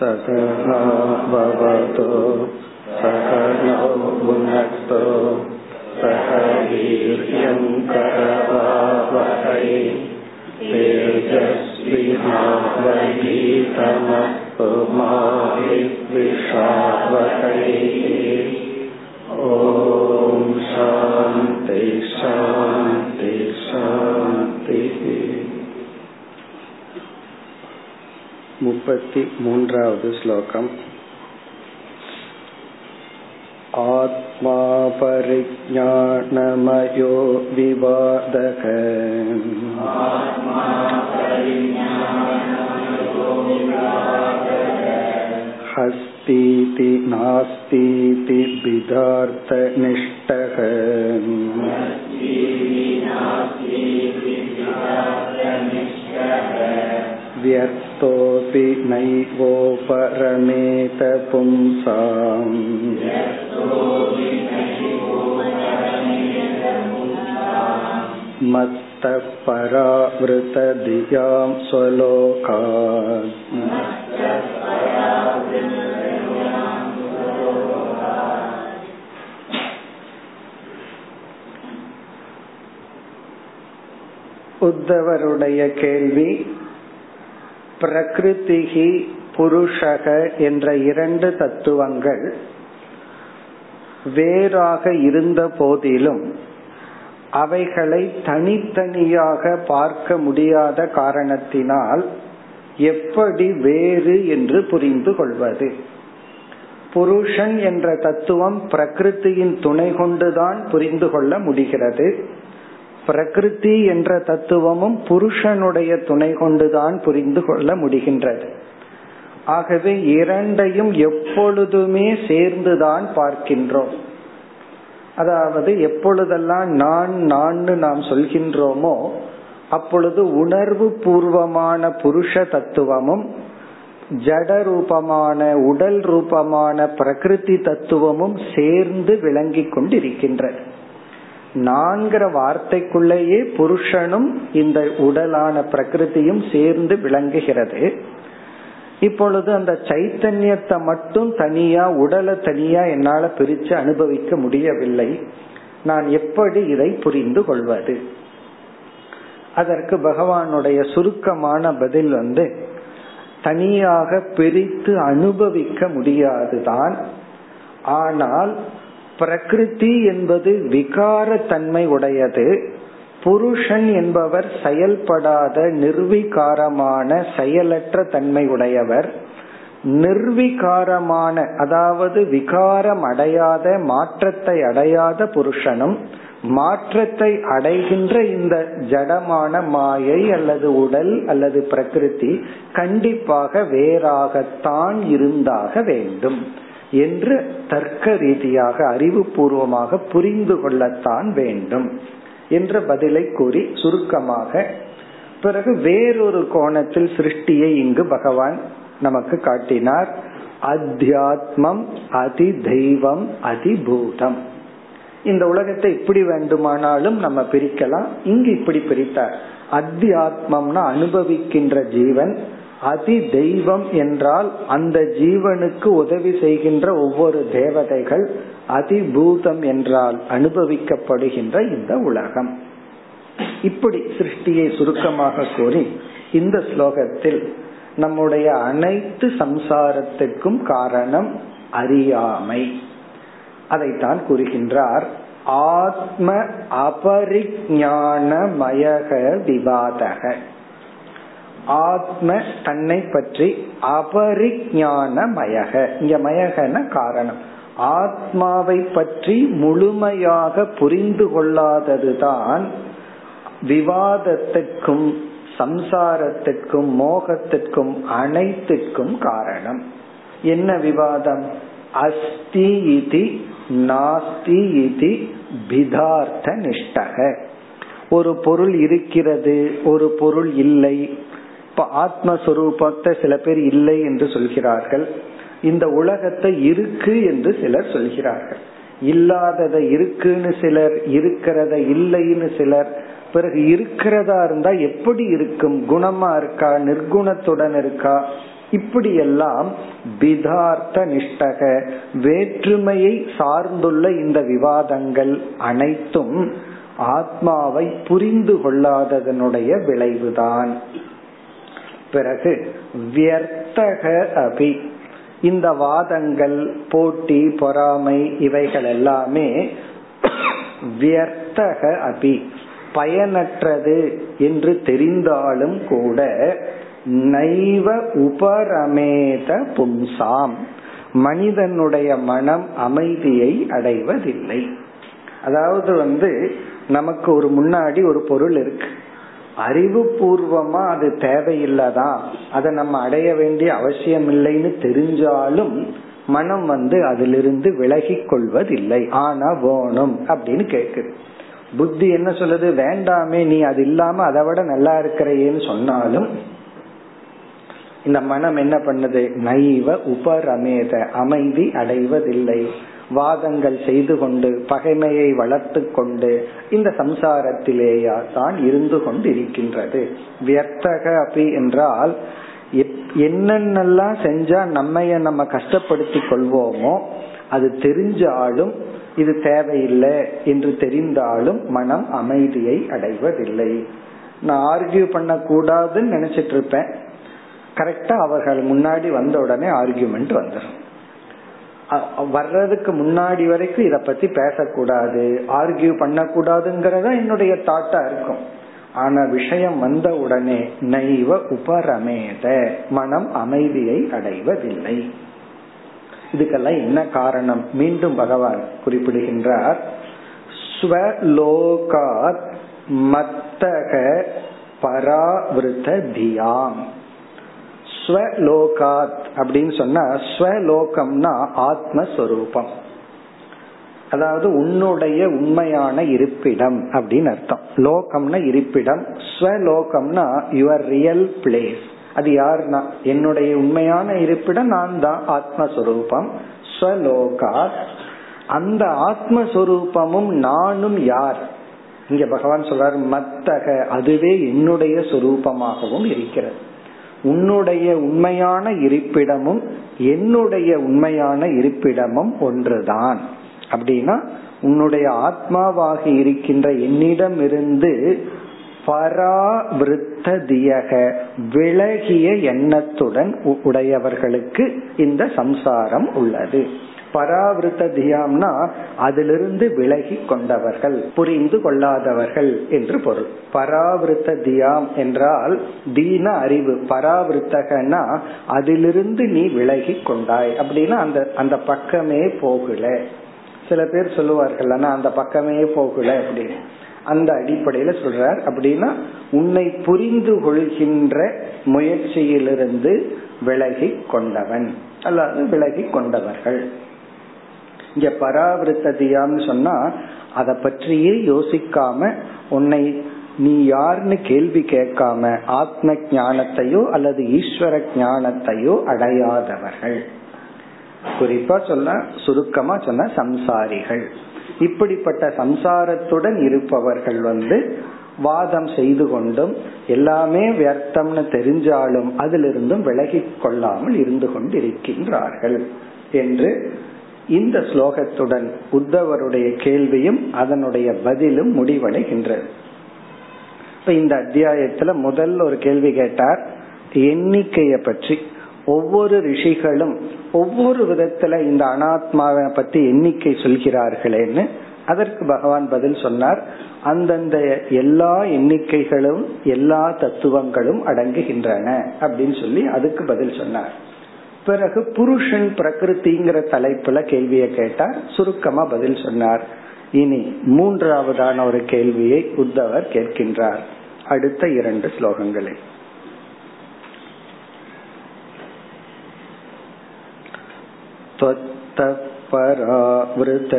सकनो भवतु सकनो भुनक्तो सह वीर्यङ्करवावहै तेजस्विनावधीतमस्तु मा विद्विषावहै ॐ शान्ति शान्ति शान्तिः मुपति मून्रावद् श्लोकम् आत्मा परिज्ञानमयो विवादः हस्तीति नास्तीति विदार्थनिष्ठः व्यर्थोऽपि नैवोपरमेत पुंसाम् मत्तः परावृतधियां स्वलोकात् உத்தவருடைய கேள்வி பிரகிருதிகி புருஷக என்ற இரண்டு தத்துவங்கள் வேறாக இருந்த போதிலும் அவைகளை தனித்தனியாக பார்க்க முடியாத காரணத்தினால் எப்படி வேறு என்று புரிந்து கொள்வது? புருஷன் என்ற தத்துவம் பிரகிருத்தியின் துணை கொண்டுதான் புரிந்து கொள்ள முடிகிறது. பிரகிருதி என்ற தத்துவமும் புருஷனுடைய துணை கொண்டுதான் புரிந்து கொள்ள முடிகின்றது. ஆகவே இரண்டையும் எப்பொழுதுமே சேர்ந்துதான் பார்க்கின்றோம். அதாவது எப்பொழுதெல்லாம் நான் நான் நாம் சொல்கின்றோமோ அப்பொழுது உணர்வு பூர்வமான புருஷ தத்துவமும் ஜட ரூபமான உடல் ரூபமான பிரகிருதி தத்துவமும் சேர்ந்து விளங்கி கொண்டிருக்கின்றது. நான்கிற வார்த்தைக்குள்ளேயே புருஷனும் இந்த உடலான பிரகிருதியும் சேர்ந்து விளங்குகிறது. இப்பொழுது அந்த சைத்தன்யத்தை மட்டும் தனியா உடலை தனியா என்னால பிரிச்சு அனுபவிக்க முடியவில்லை. நான் எப்படி இதை புரிந்து கொள்வது? அதற்கு பகவானுடைய சுருக்கமான பதில் வந்து தனியாக பிரித்து அனுபவிக்க முடியாதுதான். ஆனால் பிரகிருதி என்பது விகாரத்தன்மை உடையது புருஷன் என்பவர் செயல்படாத நிர்விகாரமான செயலற்ற தன்மை உடையவர். நிர்விகாரமான அதாவது விகாரம் அடையாத மாற்றத்தை அடையாத புருஷனும் மாற்றத்தை அடைகின்ற இந்த ஜடமான மாயை அல்லது உடல் அல்லது பிரகிருதி கண்டிப்பாக வேறாகத்தான் இருந்தாக வேண்டும். என்று தர்க்க ரீதியாக அறிவுபூர்வமாக புரிந்து கொள்ளத்தான் வேண்டும் என்ற பதிலை கூறி சுருக்கமாக பிறகு வேறொரு கோணத்தில் சிருஷ்டியை இங்கு பகவான் நமக்கு காட்டினார். அத்தியாத்மம் அதி தெய்வம் அதிபூதம். இந்த உலகத்தை இப்படி வேண்டுமானாலும் நம்ம பிரிக்கலாம். இங்கு இப்படி பிரித்தார். அத்தியாத்மம்னா அனுபவிக்கின்ற ஜீவன் அதி தெய்வம் என்றால் அந்த ஜீவனுக்கு உதவி செய்கின்ற ஒவ்வொரு தேவதைகள் அதிபூதம் என்றால் அனுபவிக்கப்படுகின்ற இந்த உலகம். இப்படி சிருஷ்டியை சுருக்கமாக கூறி இந்த ஸ்லோகத்தில் நம்முடைய அனைத்து சம்சாரத்திற்கும் காரணம் அறியாமை. அதைத்தான் கூறுகின்றார். ஆத்ம அபரிஞானமயக விவாதக. ஆத்ம தன்னை பற்றி அபரிஞானமயக இங்க மயகன காரணம். ஆத்மாவை பற்றி முழுமையாக புரிந்து கொள்ளாததுதான் விவாதத்திற்கும் சம்சாரத்திற்கும் மோகத்திற்கும் அனைத்துக்கும் காரணம். என்ன விவாதம்? அஸ்தி இதி நாஸ்தி இதி பிதார்த்த நிஷ்டக. ஒரு பொருள் இருக்கிறது ஒரு பொருள் இல்லை இப்ப ஆத்மஸ்வரூபத்தை சில பேர் இல்லை என்று சொல்கிறார்கள். இந்த உலகத்தை இருக்கு என்று சிலர் சொல்கிறார்கள். இல்லாததை இருக்குன்னு சிலர் இருக்கிறத இல்லைன்னு சிலர். பிறகு இருக்கிறதா இருந்தா எப்படி இருக்கும்? குணமா இருக்கா? நிர்குணத்துடன் இருக்கா? இப்படியெல்லாம் பிதார்த்த நிஷ்டக வேற்றுமையை சார்ந்துள்ள இந்த விவாதங்கள் அனைத்தும் ஆத்மாவை புரிந்து கொள்ளாததனுடைய விளைவுதான். பிறகு வியர்த்தக அபி. இந்த வாதங்கள் போட்டி பொறாமை இவைகள் எல்லாமே வியர்த்தக அபி. பயனற்றது என்று தெரிந்தாலும் கூட நைவ உபரமேத பும்சாம் மனிதனுடைய மனம் அமைதியை அடைவதில்லை. அதாவது வந்து நமக்கு ஒரு முன்னாடி ஒரு பொருள் இருக்கு. அறிவு பூர்வமா அது தேவையில்லதா? அதை நம்ம அடைய வேண்டிய அவசியம் இல்லைன்னு தெரிஞ்சாலும் மனம் வந்து அதிலிருந்து விலகி கொள்வதில்லை. ஆனா வேணும் அப்படின்னு கேக்குது. புத்தி என்ன சொல்லுது? வேண்டாமே நீ அது இல்லாம அதை விட நல்லா இருக்கிறையேன்னு சொன்னாலும் இந்த மனம் என்ன பண்ணுது? நைவ உபரமேத அமைதி அடைவதில்லை. வாதங்கள் செய்து கொண்டு பகைமையை வளர்த்து கொண்டு இந்த சம்சாரத்திலேயா தான் இருந்து கொண்டு இருக்கின்றது வியர்த்தக அப்படி என்றால் என்னென்னலாம் செஞ்சா நம்மைய நம்ம கஷ்டப்படுத்தி கொள்வோமோ அது தெரிஞ்சாலும் இது தேவையில்லை என்று தெரிந்தாலும் மனம் அமைதியை அடைவதில்லை. நான் ஆர்கியூ பண்ண கூடாதுன்னு நினைச்சிட்டு இருப்பேன். கரெக்டா அவர்கள் முன்னாடி வந்த உடனே ஆர்கியூமெண்ட் வந்துடும் வர்றதுக்கு முன்னாடி வரைக்கும் இத பத்தி பேசக்கூடாது ஆர்கியூ பண்ணக்கூடாதுங்கிறதா என்னுடைய தாட்டா இருக்கும். ஆனா விஷயம் வந்த உடனே நைவ உபரமேத மனம் அமைதியை அடைவதில்லை. இதுக்கெல்லாம் என்ன காரணம்? மீண்டும் பகவான் குறிப்பிடுகின்றார் ஸ்வலோகாத் மத்தக பராவிருத்த தியாம் ஸ்வலோகாத் அப்படின்னு சொன்னா ஸ்வலோகம்னா ஆத்மஸ்வரூபம். அதாவது உன்னுடைய உண்மையான இருப்பிடம் அப்படின்னு அர்த்தம். லோகம்னா இருப்பிடம் ஸ்வலோகம்னா யுவர் ரியல் பிளேஸ் அது யாருன்னா? என்னுடைய உண்மையான இருப்பிடம் நான் தான் ஆத்மஸ்வரூபம். ஸ்வலோகாத். அந்த ஆத்மஸ்வரூபமும் நானும் யார்? இங்க பகவான் சொல்றாரு மத்தக அதுவே என்னுடைய சொரூபமாகவும் இருக்கிறது. உன்னுடைய உண்மையான இருப்பிடமும் என்னுடைய உண்மையான இருப்பிடமும் ஒன்றுதான். அப்படின்னா உன்னுடைய ஆத்மாவாக இருக்கின்ற என்னிடம் இருந்து பராவிருத்த தியக விலகிய எண்ணத்துடன் உடையவர்களுக்கு இந்த சம்சாரம் உள்ளது. பராவிருத்த தியாம்னா அதிலிருந்து விலகி கொண்டவர்கள் புரிந்து கொள்ளாதவர்கள் என்று பொருள். பராவிருத்த தியாம் என்றால் தீன அறிவு பராவிருத்தகனா அதிலிருந்து நீ விலகி கொண்டாய் அப்படின்னா அந்த அந்த பக்கமே போகல. சில பேர் சொல்லுவார்கள் ஆனா அந்த பக்கமே போகல அப்படின்னு. அந்த அடிப்படையில சொல்றார். அப்படின்னா உன்னை புரிந்து கொள்கின்ற முயற்சியிலிருந்து விலகி கொண்டவன். அல்லது விலகி கொண்டவர்கள். இங்க பராவிருத்த தியான்னு சொன்னா அதை பற்றியே யோசிக்காம உன்னை நீ யாருன்னு கேள்வி கேட்காம ஆத்ம ஞானத்தையோ அல்லது ஈஸ்வர ஞானத்தையோ அடையாதவர்கள். குறிப்பா சொன்ன சுருக்கமா சொன்ன சம்சாரிகள். இப்படிப்பட்ட சம்சாரத்துடன் இருப்பவர்கள் வந்து வாதம் செய்து கொண்டும் எல்லாமே வியர்த்தம்னு தெரிஞ்சாலும் அதிலிருந்தும் விலகி கொள்ளாமல் இருந்து கொண்டிருக்கின்றார்கள். என்று இந்த ஸ்லோகத்துடன் உத்தவருடைய கேள்வியும் அதனுடைய பதிலும் முடிவடைகின்றது. இப்ப இந்த அத்தியாயத்துல முதல் ஒரு கேள்வி கேட்டார் எண்ணிக்கைய பற்றி. ஒவ்வொரு ரிஷிகளும் ஒவ்வொரு விதத்துல இந்த அனாத்மாவை பத்தி எண்ணிக்கை சொல்கிறார்களேன்னு அதற்கு பகவான் பதில் சொன்னார். அந்தந்த எல்லா எண்ணிக்கைகளும் எல்லா தத்துவங்களும் அடங்குகின்றன அப்படின்னு சொல்லி அதுக்கு பதில் சொன்னார். பிறகு புருஷன் பிரகிருதிங்கிற தலைப்புல கேள்வியை கேட்டார் சுருக்கமா பதில் சொன்னார் இனி மூன்றாவதான ஒரு கேள்வியை உத்தவர் கேட்கின்றார் அடுத்த இரண்டு ஸ்லோகங்களில் त्वत्तः परावृतधियः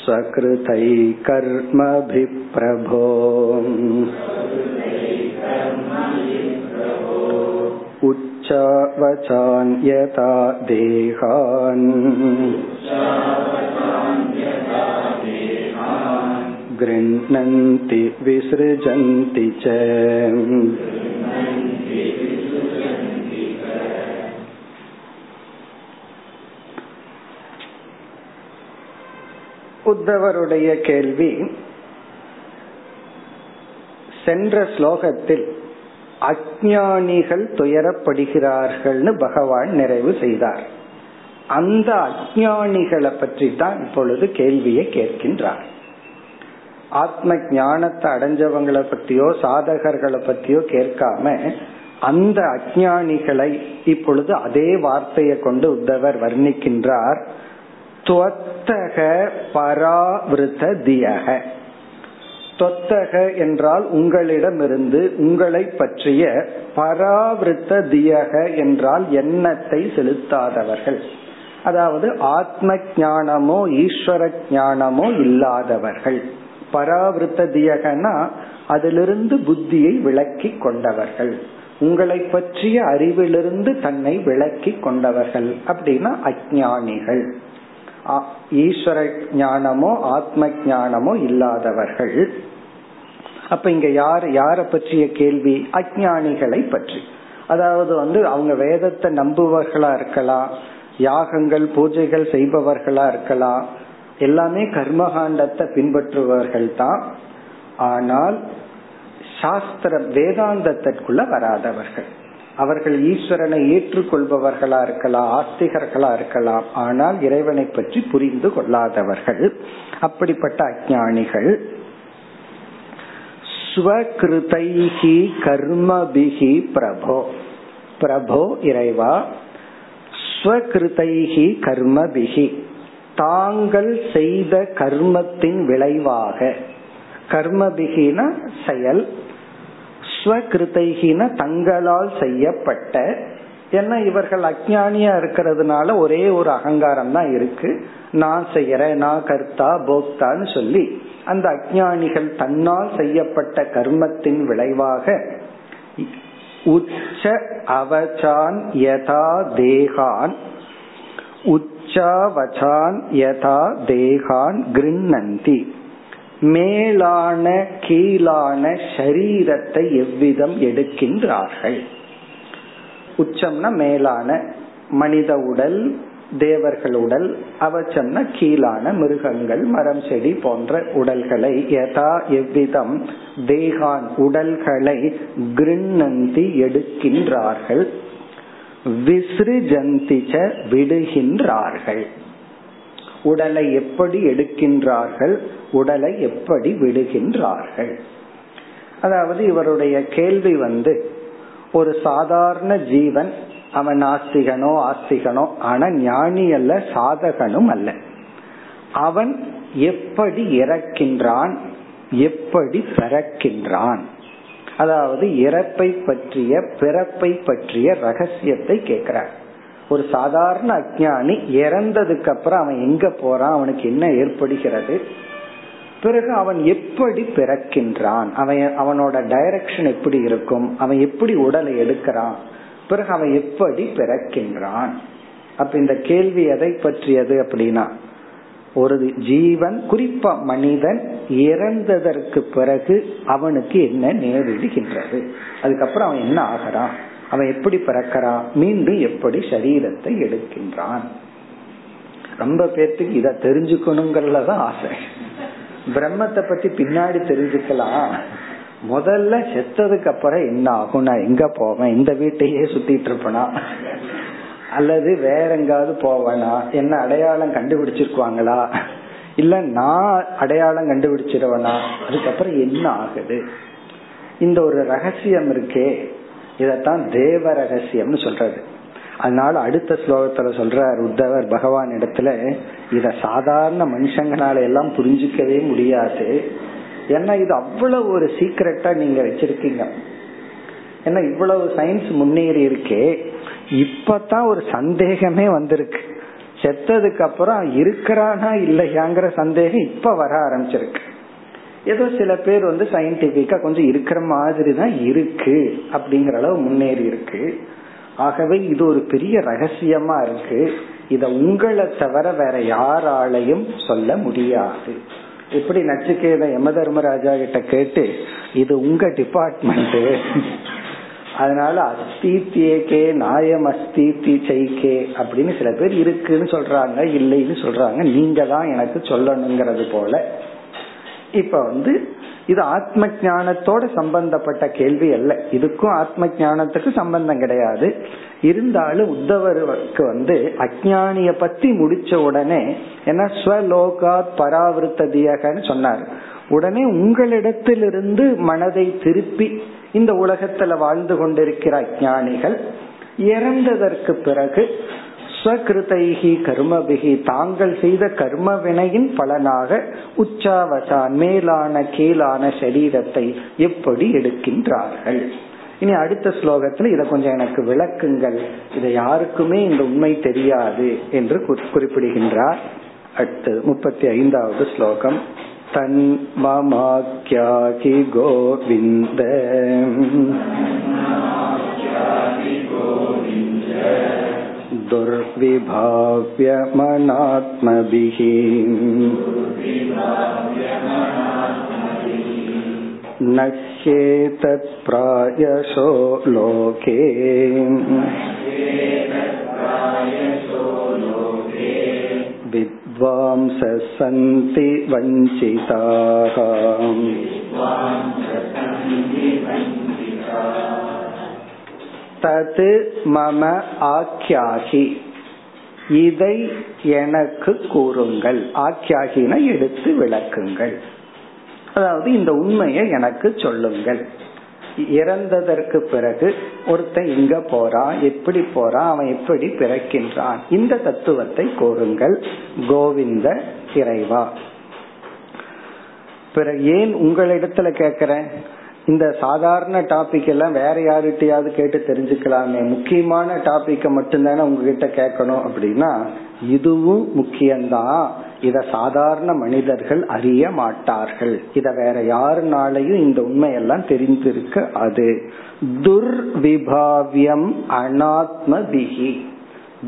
सकृतै कर्मभिप्रभो उच्चावचान् यथा देहान् गृह्णन्ति विसृजन्ति च உத்தவருடைய கேள்வி சென்ற ஸ்லோகத்தில் அஜானிகள் துயரப்படுகிறார்கள்னு பகவான் நிறைவு செய்தார். அந்த அஜானிகளை பற்றி தான் இப்பொழுது கேள்வியை கேட்கின்றார். ஆத்ம ஞானத்தை அடைஞ்சவங்களை பத்தியோ சாதகர்களை பத்தியோ கேட்காம அந்த அஜானிகளை இப்பொழுது அதே வார்த்தையை கொண்டு உத்தவர் வர்ணிக்கின்றார். துவத்தக பராவிருத்த தியக தொத்தக என்றால் உங்களிடமிருந்து உங்களை பற்றிய பராவிருத்த தியக என்றால் எண்ணத்தை செலுத்தாதவர்கள். அதாவது ஆத்ம ஞானமோ ஈஸ்வர ஞானமோ இல்லாதவர்கள். பராவிருத்த தியகனா அதிலிருந்து புத்தியை விளக்கி கொண்டவர்கள். உங்களை பற்றிய அறிவிலிருந்து தன்னை விளக்கி கொண்டவர்கள் அப்படின்னா அஜானிகள் ஈஸ்வர ஞானமோ ஆத்ம ஞானமோ இல்லாதவர்கள். அப்ப இங்க யார் யார பற்றிய கேள்வி? அஜானிகளை பற்றி. அதாவது வந்து அவங்க வேதத்தை நம்புவர்களா இருக்கலாம் யாகங்கள் பூஜைகள் செய்பவர்களா இருக்கலாம் எல்லாமே கர்மகாண்டத்தை பின்பற்றுபவர்கள் தான் ஆனால் சாஸ்திர வேதாந்தத்திற்குள்ள வராதவர்கள். அவர்கள் ஈஸ்வரனை ஏற்றுக்கொள்பவர்களா இருக்கலாம் ஆஸ்திகர்களா இருக்கலாம் ஆனால் இறைவனை பற்றி புரிந்து கொள்ளாதவர்கள். அப்படிப்பட்ட அஜானிகள் ஸ்வகிருதைஹி கர்மபிகி பிரபோ. பிரபோ இறைவா ஸ்வகிருதைஹி கர்மபிகி தாங்கள் செய்த கர்மத்தின் விளைவாக. கர்மபிகின செயல் ஸ்வகிருதைகின தங்களால் செய்யப்பட்ட. ஏன்னா இவர்கள் அஜானியா இருக்கிறதுனால ஒரே ஒரு அகங்காரம் தான் இருக்கு. நான் செய்யறேன் நான் கர்த்தா போக்தான்னு சொல்லி. அந்த அஜானிகள் தன்னால் செய்யப்பட்ட கர்மத்தின் விளைவாக உச்ச அவச்சான் யதா தேகான் உச்சாவசான் யதா தேகான் கிருண்ணந்தி. மேலான கீழான சரீரத்தை எவ்விதம் எடுக்கின்றார்கள்? உச்சம்னா மேலான மனித உடல் தேவர்கள் உடல் சொன்ன கீழான மிருகங்கள் மரம் செடி போன்ற உடல்களை யதா எவ்விதம் தேகான் உடல்களை கிருண்ணந்தி எடுக்கின்றார்கள். விசிறிஜந்திச்ச விடுகின்றார்கள். உடலை எப்படி எடுக்கின்றார்கள்? உடலை எப்படி விடுகின்றார்கள்? அதாவது இவருடைய கேள்வி வந்து ஒரு சாதாரண ஜீவன் அவன் ஆஸ்திகனோ ஆஸ்திகனோ ஆனா ஞானி அல்ல சாதகனும் அல்ல. அவன் எப்படி இறக்கின்றான் எப்படி பிறக்கின்றான். அதாவது இறப்பை பற்றிய பிறப்பை பற்றிய ரகசியத்தை கேட்கிறார். ஒரு சாதாரண அஜானி இறந்ததுக்கு அப்புறம் அவன் எங்க போறான் அவனுக்கு என்ன ஏற்படுகிறது? பிறகு அவன் எப்படி பிறக்கின்றான்? அவன் அவனோட டைரக்ஷன் எப்படி இருக்கும்? அவன் எப்படி உடலை எடுக்கிறான்? பிறகு அவன் எப்படி பிறக்கின்றான்? அப்ப இந்த கேள்வி எதை பற்றியது அப்படின்னா ஒரு ஜீவன் குறிப்பா மனிதன் இறந்ததற்கு பிறகு அவனுக்கு என்ன நேரிடுகின்றது? அதுக்கப்புறம் அவன் என்ன ஆகிறான்? அவன் எப்படி பிறக்கிறான்? மீண்டும் எப்படி சரீரத்தை எடுக்கின்றான்? ரொம்ப பேர்த்துக்கு இத தெரிஞ்சுக்கணுங்கிறதுலதான் ஆசை. பிரம்மத்தை பத்தி பின்னாடி தெரிஞ்சுக்கலாம். முதல்ல செத்ததுக்கு அப்புறம் என்ன ஆகும்? நான் எங்க போவேன்? இந்த வீட்டையே சுத்திட்டு இருப்பனா? அல்லது வேற எங்காவது போவேனா? என்ன அடையாளம் கண்டுபிடிச்சிருக்குவாங்களா? இல்ல நான் அடையாளம் கண்டுபிடிச்சிருவனா? அதுக்கப்புறம் என்ன ஆகுது? இந்த ஒரு ரகசியம் இருக்கே. இதத்தான் தேவ ரகசியம்னு சொல்றது. அதனால அடுத்த ஸ்லோகத்துல சொல்றார் உத்தவர் பகவான் இடத்துல இத சாதாரண மனுஷங்களால எல்லாம் புரிஞ்சிக்கவே முடியாது. ஏன்னா இது அவ்வளவு ஒரு சீக்கிரட்டா நீங்க வச்சிருக்கீங்க. ஏன்னா இவ்வளவு சயின்ஸ் முன்னேறி இருக்கே இப்பதான் ஒரு சந்தேகமே வந்திருக்கு. செத்ததுக்கு அப்புறம் இருக்கிறானா இல்லையாங்கிற சந்தேகம் இப்ப வர ஆரம்பிச்சிருக்கு. ஏதோ சில பேர் வந்து சயின்டிபிக்கா கொஞ்சம் இருக்கிற மாதிரி தான் இருக்கு அப்படிங்கிற அளவு முன்னேறி இருக்கு. ஆகவே இது ஒரு பெரிய ரகசியமா இருக்கு. இத உங்களை தவிர வேற யாராலையும் சொல்ல முடியாது. இப்படி நச்சுக்கேத யம தர்மராஜா கிட்ட கேட்டு இது உங்க டிபார்ட்மெண்ட் அதனால அஸ்தித்யேகே நாயம் அஸ்தித்தி செய்கே அப்படின்னு சில பேர் இருக்குன்னு சொல்றாங்க இல்லைன்னு சொல்றாங்க. நீங்க தான் எனக்கு சொல்லணுங்கிறது போல. இப்ப வந்து இது ஆத்ம ஞானத்தோட சம்பந்தப்பட்ட கேள்வி அல்ல. இதுக்கும் ஆத்ம ஞானத்துக்கு சம்பந்தம் கிடையாது. இருந்தாலும் உத்தவருக்கு வந்து அஜானிய பத்தி முடிச்ச உடனே என்ன ஸ்வலோகா பராவிருத்ததியகன்னு சொன்னார். உடனே உங்களிடத்திலிருந்து மனதை திருப்பி இந்த உலகத்துல வாழ்ந்து கொண்டிருக்கிற அஜானிகள் இறந்ததற்கு பிறகு ஸ்வகிருதைகி கர்மபிகி தாங்கள் செய்த கர்ம வினையின் பலனாக உச்சாவசான் மேலான கீழான சரீரத்தை எப்படி எடுக்கின்றார்கள்? இனி அடுத்த ஸ்லோகத்துல இதை கொஞ்சம் எனக்கு விளக்குங்கள். இதை யாருக்குமே இந்த உண்மை தெரியாது என்று குறிப்பிடுகின்றார். அடுத்து முப்பத்தி ஐந்தாவது ஸ்லோகம். தன்மமாக்கியாகி கோவிந்த. दुर्विभाव्यमनात्मभिः नश्येतत्प्रायशो लोके विद्वांसः सन्ति वञ्चिताः தது மம ஆக்கியாகி இதை எனக்கு கூறுங்கள். ஆக்கியாகின எடுத்து விளக்குங்கள். அதாவது இந்த உண்மையை எனக்கு சொல்லுங்கள். இறந்ததற்கு பிறகு ஒருத்தன் இங்க போறான் எப்படி போறான் அவன் எப்படி பிறக்கின்றான். இந்த தத்துவத்தை கூறுங்கள். கோவிந்த இறைவா. பிறகு ஏன் உங்களிடத்துல கேக்குறேன் இந்த சாதாரண டாபிக் எல்லாம் வேற யாருகிட்டயாவது கேட்டு தெரிஞ்சுக்கலாமே. முக்கியமான டாபிக்க மட்டும்தானே உங்ககிட்ட கேட்கணும் அப்படின்னா இதுவும் முக்கியம்தான். இத சாதாரண மனிதர்கள் அறிய மாட்டார்கள். இத வேற யாருனாலையும் இந்த உண்மையெல்லாம் தெரிந்திருக்க அது. துர்விபாவியம் அனாத்ம பிகி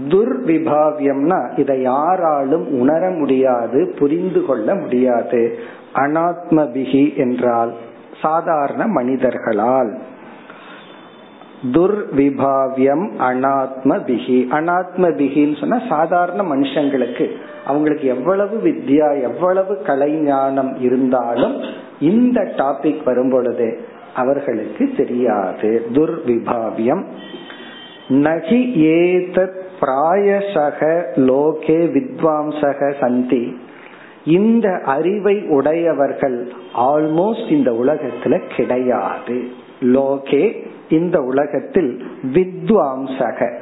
துர்விபாவியம்னா இதை யாராலும் உணர முடியாது புரிந்து கொள்ள முடியாது. அனாத்ம பிகி என்றால் சாதாரண மனிதர்களால். துர்விபாவியம் அனாத்ம பிகி அனாத்ம பிகின்னு சொன்னா சாதாரண மனுஷங்களுக்கு. அவங்களுக்கு எவ்வளவு வித்யா எவ்வளவு கலை ஞானம் இருந்தாலும் இந்த டாபிக் வரும் பொழுது அவர்களுக்கு தெரியாது. துர்விபாவியம். நகி ஏதத் பிராயசக லோகே வித்வாம்சக சந்தி. இந்த அறிவை உடையவர்கள் ஆல்மோஸ்ட் இந்த உலகத்துல கிடையாது. லோகே இந்த உலகத்தில் வித்வாம்சக.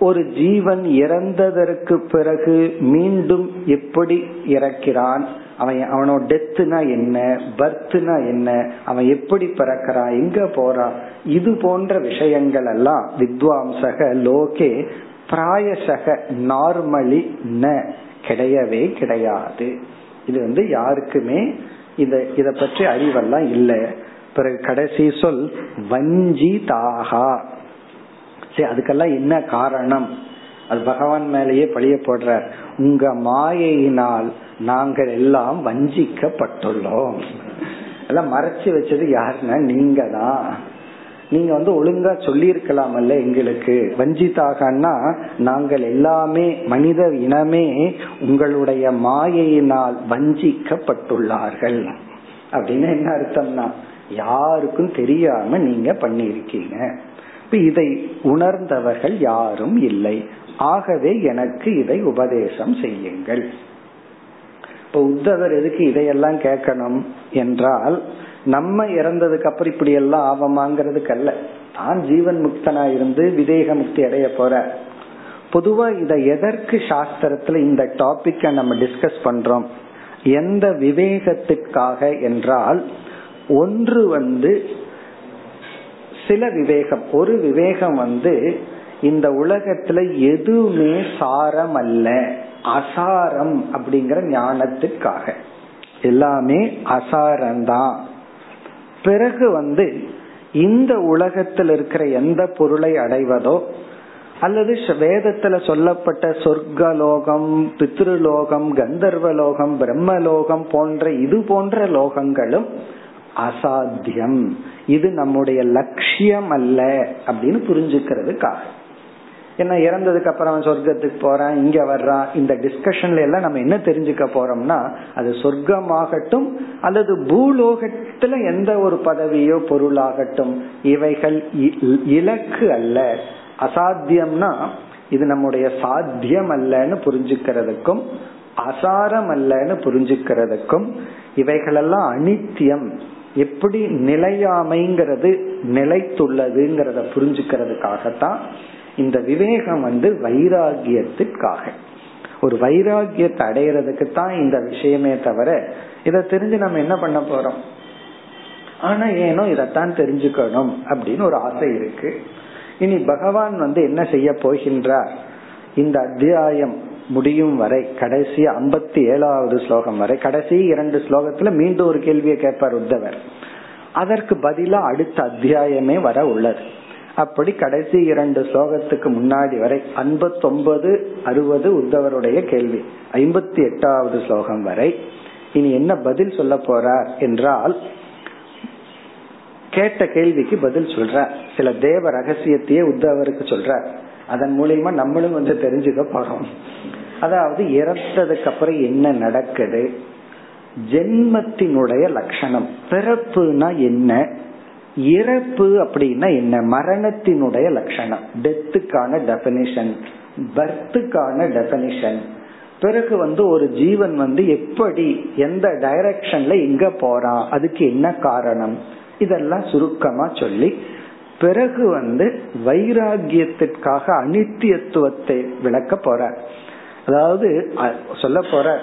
ஒரு ஜீவன் இறந்ததற்கு பிறகு மீண்டும் எப்படி இறக்கிறான்? அவன் அவனோட டெத்துனா என்ன? பர்த்னா என்ன? அவன் எப்படி பிறக்கிறான் எங்க போறான் இது போன்ற விஷயங்கள் எல்லாம் வித்வாம்சக லோகே பிராயசக நார்மலி ந. கிடையவே கிடையாது. இது வந்து யாருக்குமே இத இத பற்றி அறிவெல்லாம் இல்லை. பிறகு கடைசி சொல் வஞ்சிதாகா. சரி அதுக்கெல்லாம் என்ன காரணம்? அது பகவான் மேலேயே பழிய போடுற உங்க மாயையினால் நாங்கள் எல்லாம் வஞ்சிக்கப்பட்டுள்ளோம். எல்லாம் மறைச்சு வச்சது யாருன்னா நீங்க தான் நீங்க வந்து ஒழுங்கா சொல்லியிருக்கலாமல்ல எங்களுக்கு. வஞ்சிதாகனா நாங்கள் எல்லாமே மனித இனமே உங்களுடைய மாயையினால் வஞ்சிக்கப்பட்டுள்ளார்கள். அப்படின்னு என்ன அர்த்தம்னா யாருக்கும் தெரியாம நீங்க பண்ணியிருக்கீங்க. இதை உணர்ந்தவர்கள் யாரும் இல்லை. ஆகவே எனக்கு இதை உபதேசம் செய்யுங்கள். இப்ப உத்தவர் எதுக்கு இதையெல்லாம் கேட்கணும் என்றால் நம்ம இறந்ததுக்கு அப்புறம் இப்படி எல்லாம் ஆவமாங்கிறதுக்கு அல்ல தான் ஜீவன் முக்தனா இருந்து விதேக முக்தி அடைய போற. பொதுவா இத எதற்கு சாஸ்திரத்துல இந்த டாபிக்க நம்ம டிஸ்கஸ் பண்றோம்? எந்த விவேகத்துக்காக என்றால் ஒன்று வந்து சில விவேகம். ஒரு விவேகம் வந்து இந்த உலகத்துல எதுவுமே சாரம் அல்ல அசாரம் அப்படிங்கிற ஞானத்துக்காக எல்லாமே அசாரம்தான். பிறகு வந்து இந்த உலகத்தில் இருக்கிற எந்த பொருளை அடைவதோ அல்லது வேதத்துல சொல்லப்பட்ட சொர்க்கலோகம் பித்ருலோகம் கந்தர்வலோகம் பிரம்மலோகம் போன்ற இது போன்ற லோகங்களும் அசாத்தியம். இது நம்முடைய லட்சியம் அல்ல அப்படின்னு புரிஞ்சுக்கிறதுக்காக. என்ன இறந்ததுக்கு அப்புறம் அவன் சொர்க்கத்துக்கு போறான் இங்க வர்றான் இந்த டிஸ்கஷன்ல எல்லாம் நம்ம என்ன தெரிஞ்சுக்க போறோம்னா அது சொர்க்கமாகட்டும் அல்லது பூலோகத்துல எந்த ஒரு பதவியோ பொருளாகட்டும் இவைகள் இலக்கு அல்ல. அசாத்தியம்னா இது நம்முடைய சாத்தியம் அல்லன்னு புரிஞ்சுக்கிறதுக்கும் அசாரம் அல்லன்னு புரிஞ்சுக்கிறதுக்கும் இவைகளெல்லாம் அனித்தியம். எப்படி நிலையாமைங்கிறது நிலைத்துள்ளதுங்கிறத புரிஞ்சுக்கிறதுக்காகத்தான் இந்த விவேகம் வந்து வைராகியத்துக்காக. ஒரு வைராகியத்தை அடையிறதுக்கு தான் இந்த விஷயமே தவிர இதை தெரிஞ்சு நம்ம என்ன பண்ண போறோம்? ஆனா ஏனோ இதத்தான் தெரிஞ்சுக்கணும் அப்படின்னு ஒரு ஆசை இருக்கு. இனி பகவான் வந்து என்ன செய்ய போகின்றார்? இந்த அத்தியாயம் முடியும் வரை கடைசி ஐம்பத்தி ஏழாவது ஸ்லோகம் வரை கடைசி இரண்டு ஸ்லோகத்துல மீண்டும் ஒரு கேள்வியை கேட்பார் உத்தவர். அதற்கு பதிலா அடுத்த அத்தியாயமே வர உள்ளது. அப்படி கடைசி இரண்டு ஸ்லோகத்துக்கு முன்னாடி வரை ஐம்பத்தி அறுபது உத்தவருடைய கேள்வி. ஐம்பத்தி எட்டாவது ஸ்லோகம் வரை. இனி என்ன பதில் சொல்ல போறார் என்றால் கேட்ட கேள்விக்கு பதில் சொல்ற சில தேவ ரகசியத்தையே உத்தவருக்கு சொல்ற அதன் மூலியமா நம்மளும் வந்து தெரிஞ்சுக்க போறோம். அதாவது இறந்ததுக்கு அப்புறம் என்ன நடக்குது? ஜென்மத்தினுடைய லட்சணம். பிறப்புனா என்ன? இறப்பு அப்படின்னா என்ன? மரணத்தினுடைய லட்சணம். டெத்துக்கான டெபனிஷன் பர்த்துக்கான டெபனிஷன் பிறகு வந்து ஒரு ஜீவன் வந்து எப்படி எந்த டைரக்ஷன்ல எங்க போறான் அதுக்கு என்ன காரணம்? இதெல்லாம் சுருக்கமா சொல்லி பிறகு வந்து வைராகியத்திற்காக அனித்தியத்துவத்தை விளக்க போற. அதாவது சொல்ல போற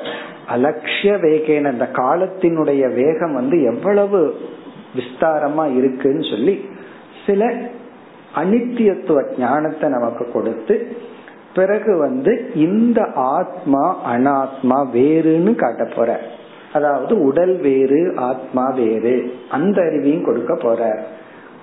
அலட்சிய வேகேன இந்த காலத்தினுடைய வேகம் வந்து எவ்வளவு விஸ்தாரமா இருக்குன்னு சொல்லி சில அனித்தியத்துவ ஞானத்தை நமக்கு கொடுத்து பிறகு வந்து இந்த ஆத்மா அனாத்மா வேறுன்னு காட்ட போற. அதாவது உடல் வேறு ஆத்மா வேறு அந்த அறிவையும் கொடுக்க போற.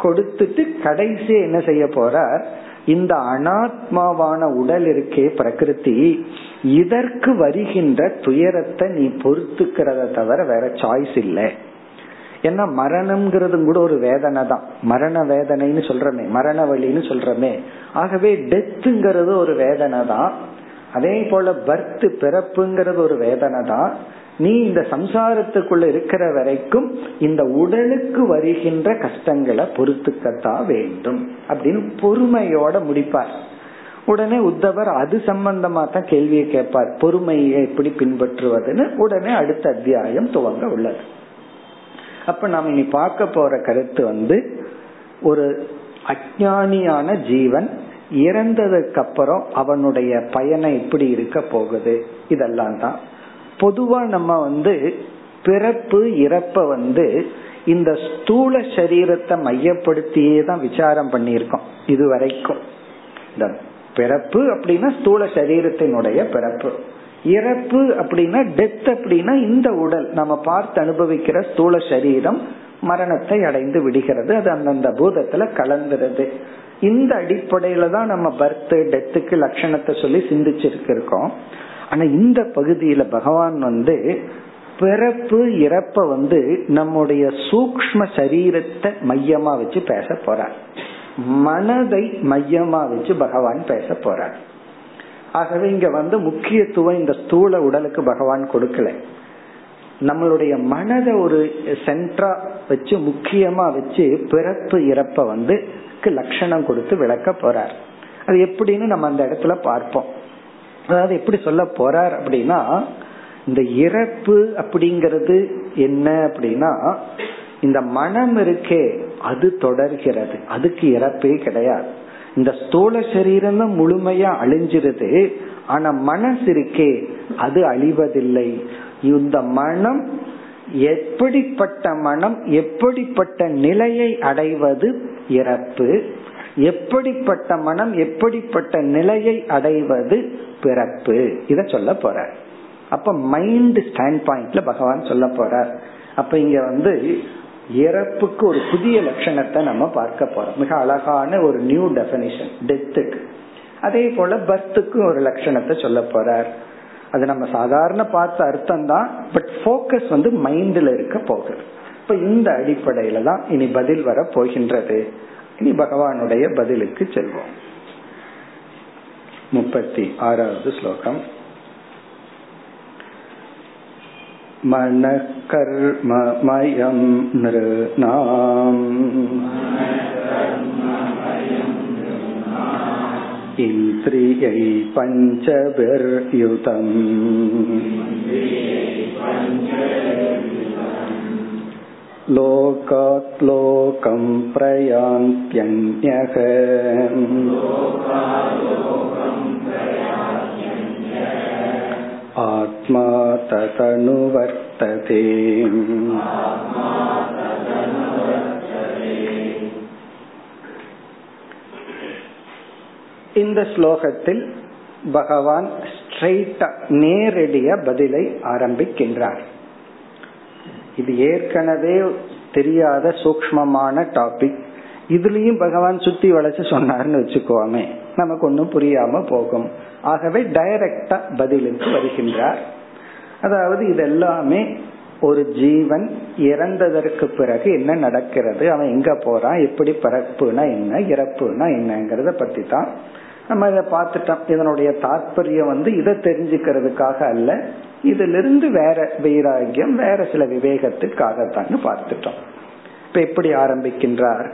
கொடுத்துட்டு கடைசி என்ன செய்ய போற இந்த அனாத்மாவான உடல் இருக்கே பிரகிருதி இதற்கு வருகின்ற துயரத்தை நீ பொறுத்துக்கிறத தவிர வேற சாய்ஸ் இல்லை. ஏன்னா மரணம்ங்கிறதும் கூட ஒரு வேதனை தான். மரண வேதனைன்னு சொல்றமே மரண வழின்னு சொல்றமே. ஆகவே டெத்துங்கிறது ஒரு வேதனை தான். அதே போல பர்த் பிறப்புங்கிறது ஒரு வேதனை தான். நீ இந்த சம்சாரத்துக்குள்ள இருக்கிற வரைக்கும் இந்த உடலுக்கு வருகின்ற கஷ்டங்களை பொறுத்துக்கத்தான் வேண்டும் அப்படின்னு பொறுமையோட முடிப்பார். உடனே உத்தவர் அது சம்பந்தமா தான் கேள்வியை கேட்பார். பொறுமையை எப்படி பின்பற்றுவதுன்னு உடனே அடுத்த அத்தியாயம் துவங்க உள்ளது. அப்ப நாம் இனி பார்க்க போற கருத்து வந்து ஒரு அஜானியான ஜீவன் இறந்ததுக்கு அப்புறம் அவனுடைய பயனை எப்படி இருக்க போகுது. இதெல்லாம் தான். பொதுவா நம்ம வந்து பிறப்பு இறப்ப வந்து இந்த ஸ்தூல சரீரத்தை மையப்படுத்தியே தான் விசாரம் பண்ணியிருக்கோம். இது வரைக்கும் இந்த பிறப்பு அப்படின்னா ஸ்தூல சரீரத்தினுடைய பிறப்பு. இறப்பு அப்படின்னா டெத் அப்படின்னா இந்த உடல். நம்ம பார்த்து அனுபவிக்கிற ஸ்தூல சரீரம் மரணத்தை அடைந்து விடுகிறது. அது அந்தந்த பூதத்துல கலந்துருது. இந்த அடிப்படையில தான் நம்ம பர்த் டெத்துக்கு லட்சணத்தை சொல்லி சிந்திச்சிருக்கோம் ஆனா இந்த பகுதியில பகவான் வந்து பிறப்பு இறப்ப வந்து நம்முடைய சூக்ம சரீரத்தை மையமா வச்சு பேச போறார். மனதை மையமா வச்சு பகவான் பேச போறார். ஆகவே இங்க வந்து முக்கியத்துவம் இந்த ஸ்தூல உடலுக்கு பகவான் கொடுக்கல. நம்மளுடைய மனதை ஒரு சென்டரா வச்சு முக்கியமா வச்சு பிறப்பு இறப்ப வந்து லட்சணம் கொடுத்து விளக்க போறார். அது எப்படின்னு நம்ம அந்த இடத்துல பார்ப்போம். அதாவது எப்படி சொல்ல போறார் அப்படின்னா இந்த இறப்பு அப்படிங்கிறது என்ன அப்படின்னா இந்த மனம் இருக்கே அது தொடர்கிறது. அதுக்கு இறப்பே கிடையாது. இந்த ஸ்தூல சரீரம் தான் முழுமையா அழிஞ்சிருது. ஆனா மனசு இருக்கே அது அழிவதில்லை. இந்த மனம் எப்படிப்பட்ட மனம் எப்படிப்பட்ட நிலையை அடைவது இறப்பு. எப்படிப்பட்ட மனம் எப்படிப்பட்ட நிலையை அடைவது பிறப்பு. இத சொல்ல போற அப்ப மைண்ட் ஸ்டாண்ட் பாயிண்ட்ல பகவான் சொல்ல போறார். அப்ப இங்க வந்து இறப்புக்கு ஒரு புதிய லட்சணத்தை நம்ம பார்க்க போறோம். மிக அழகான ஒரு நியூ டெபினிஷன் டெத்துக்கு அதே போல பர்த்துக்கும் ஒரு லட்சணத்தை சொல்ல போறார். அது நம்ம சாதாரண பார்த்த அர்த்தம் தான் பட் போக்கஸ் வந்து மைண்ட்ல இருக்க போகுது. இப்ப இந்த அடிப்படையில தான் இனி பதில் வர போகின்றது. இனி பகவானுடைய பதிலுக்கு செல்வோம். முப்பத்தி ஆறாவது ஸ்லோகம். मनकर्ममयं नृणाम् इन्द्रियै पञ्चभिर्युतम् लोकात् लोकं प्रयान्त्यन्यः आत्मा तदनुवर्तते இந்த ஸ்லோகத்தில் பகவான் ஸ்ட்ரெயிட்டா நேரடிய பதிலை ஆரம்பிக்கின்றார் இது ஏற்கனவே தெரியாத சூக்மமான டாபிக் இதுலயும் பகவான் சுத்தி வளைச்சு சொன்னார்னு வச்சுக்கோமே நமக்கு ஒன்றும் புரியாம போகும். ஆகவே டைரக்டா பதிலுக்கு வருகின்றார். அதாவது இதெல்லாமே ஒரு ஜீவன் இறந்ததற்கு பிறகு என்ன நடக்கிறது? அவன் எங்க போறான்? எப்படி பிறப்புனா என்ன? இறப்புனா என்னங்கிறத பத்தி தான் நம்ம இதை பார்த்துட்டோம். இதனுடைய தாற்பயம் வந்து இதை தெரிஞ்சுக்கிறதுக்காக அல்ல. இதிலிருந்து வேற வைராகியம் வேற சில விவேகத்துக்காகத்தான் பார்த்துட்டோம். இப்ப எப்படி ஆரம்பிக்கின்றார்?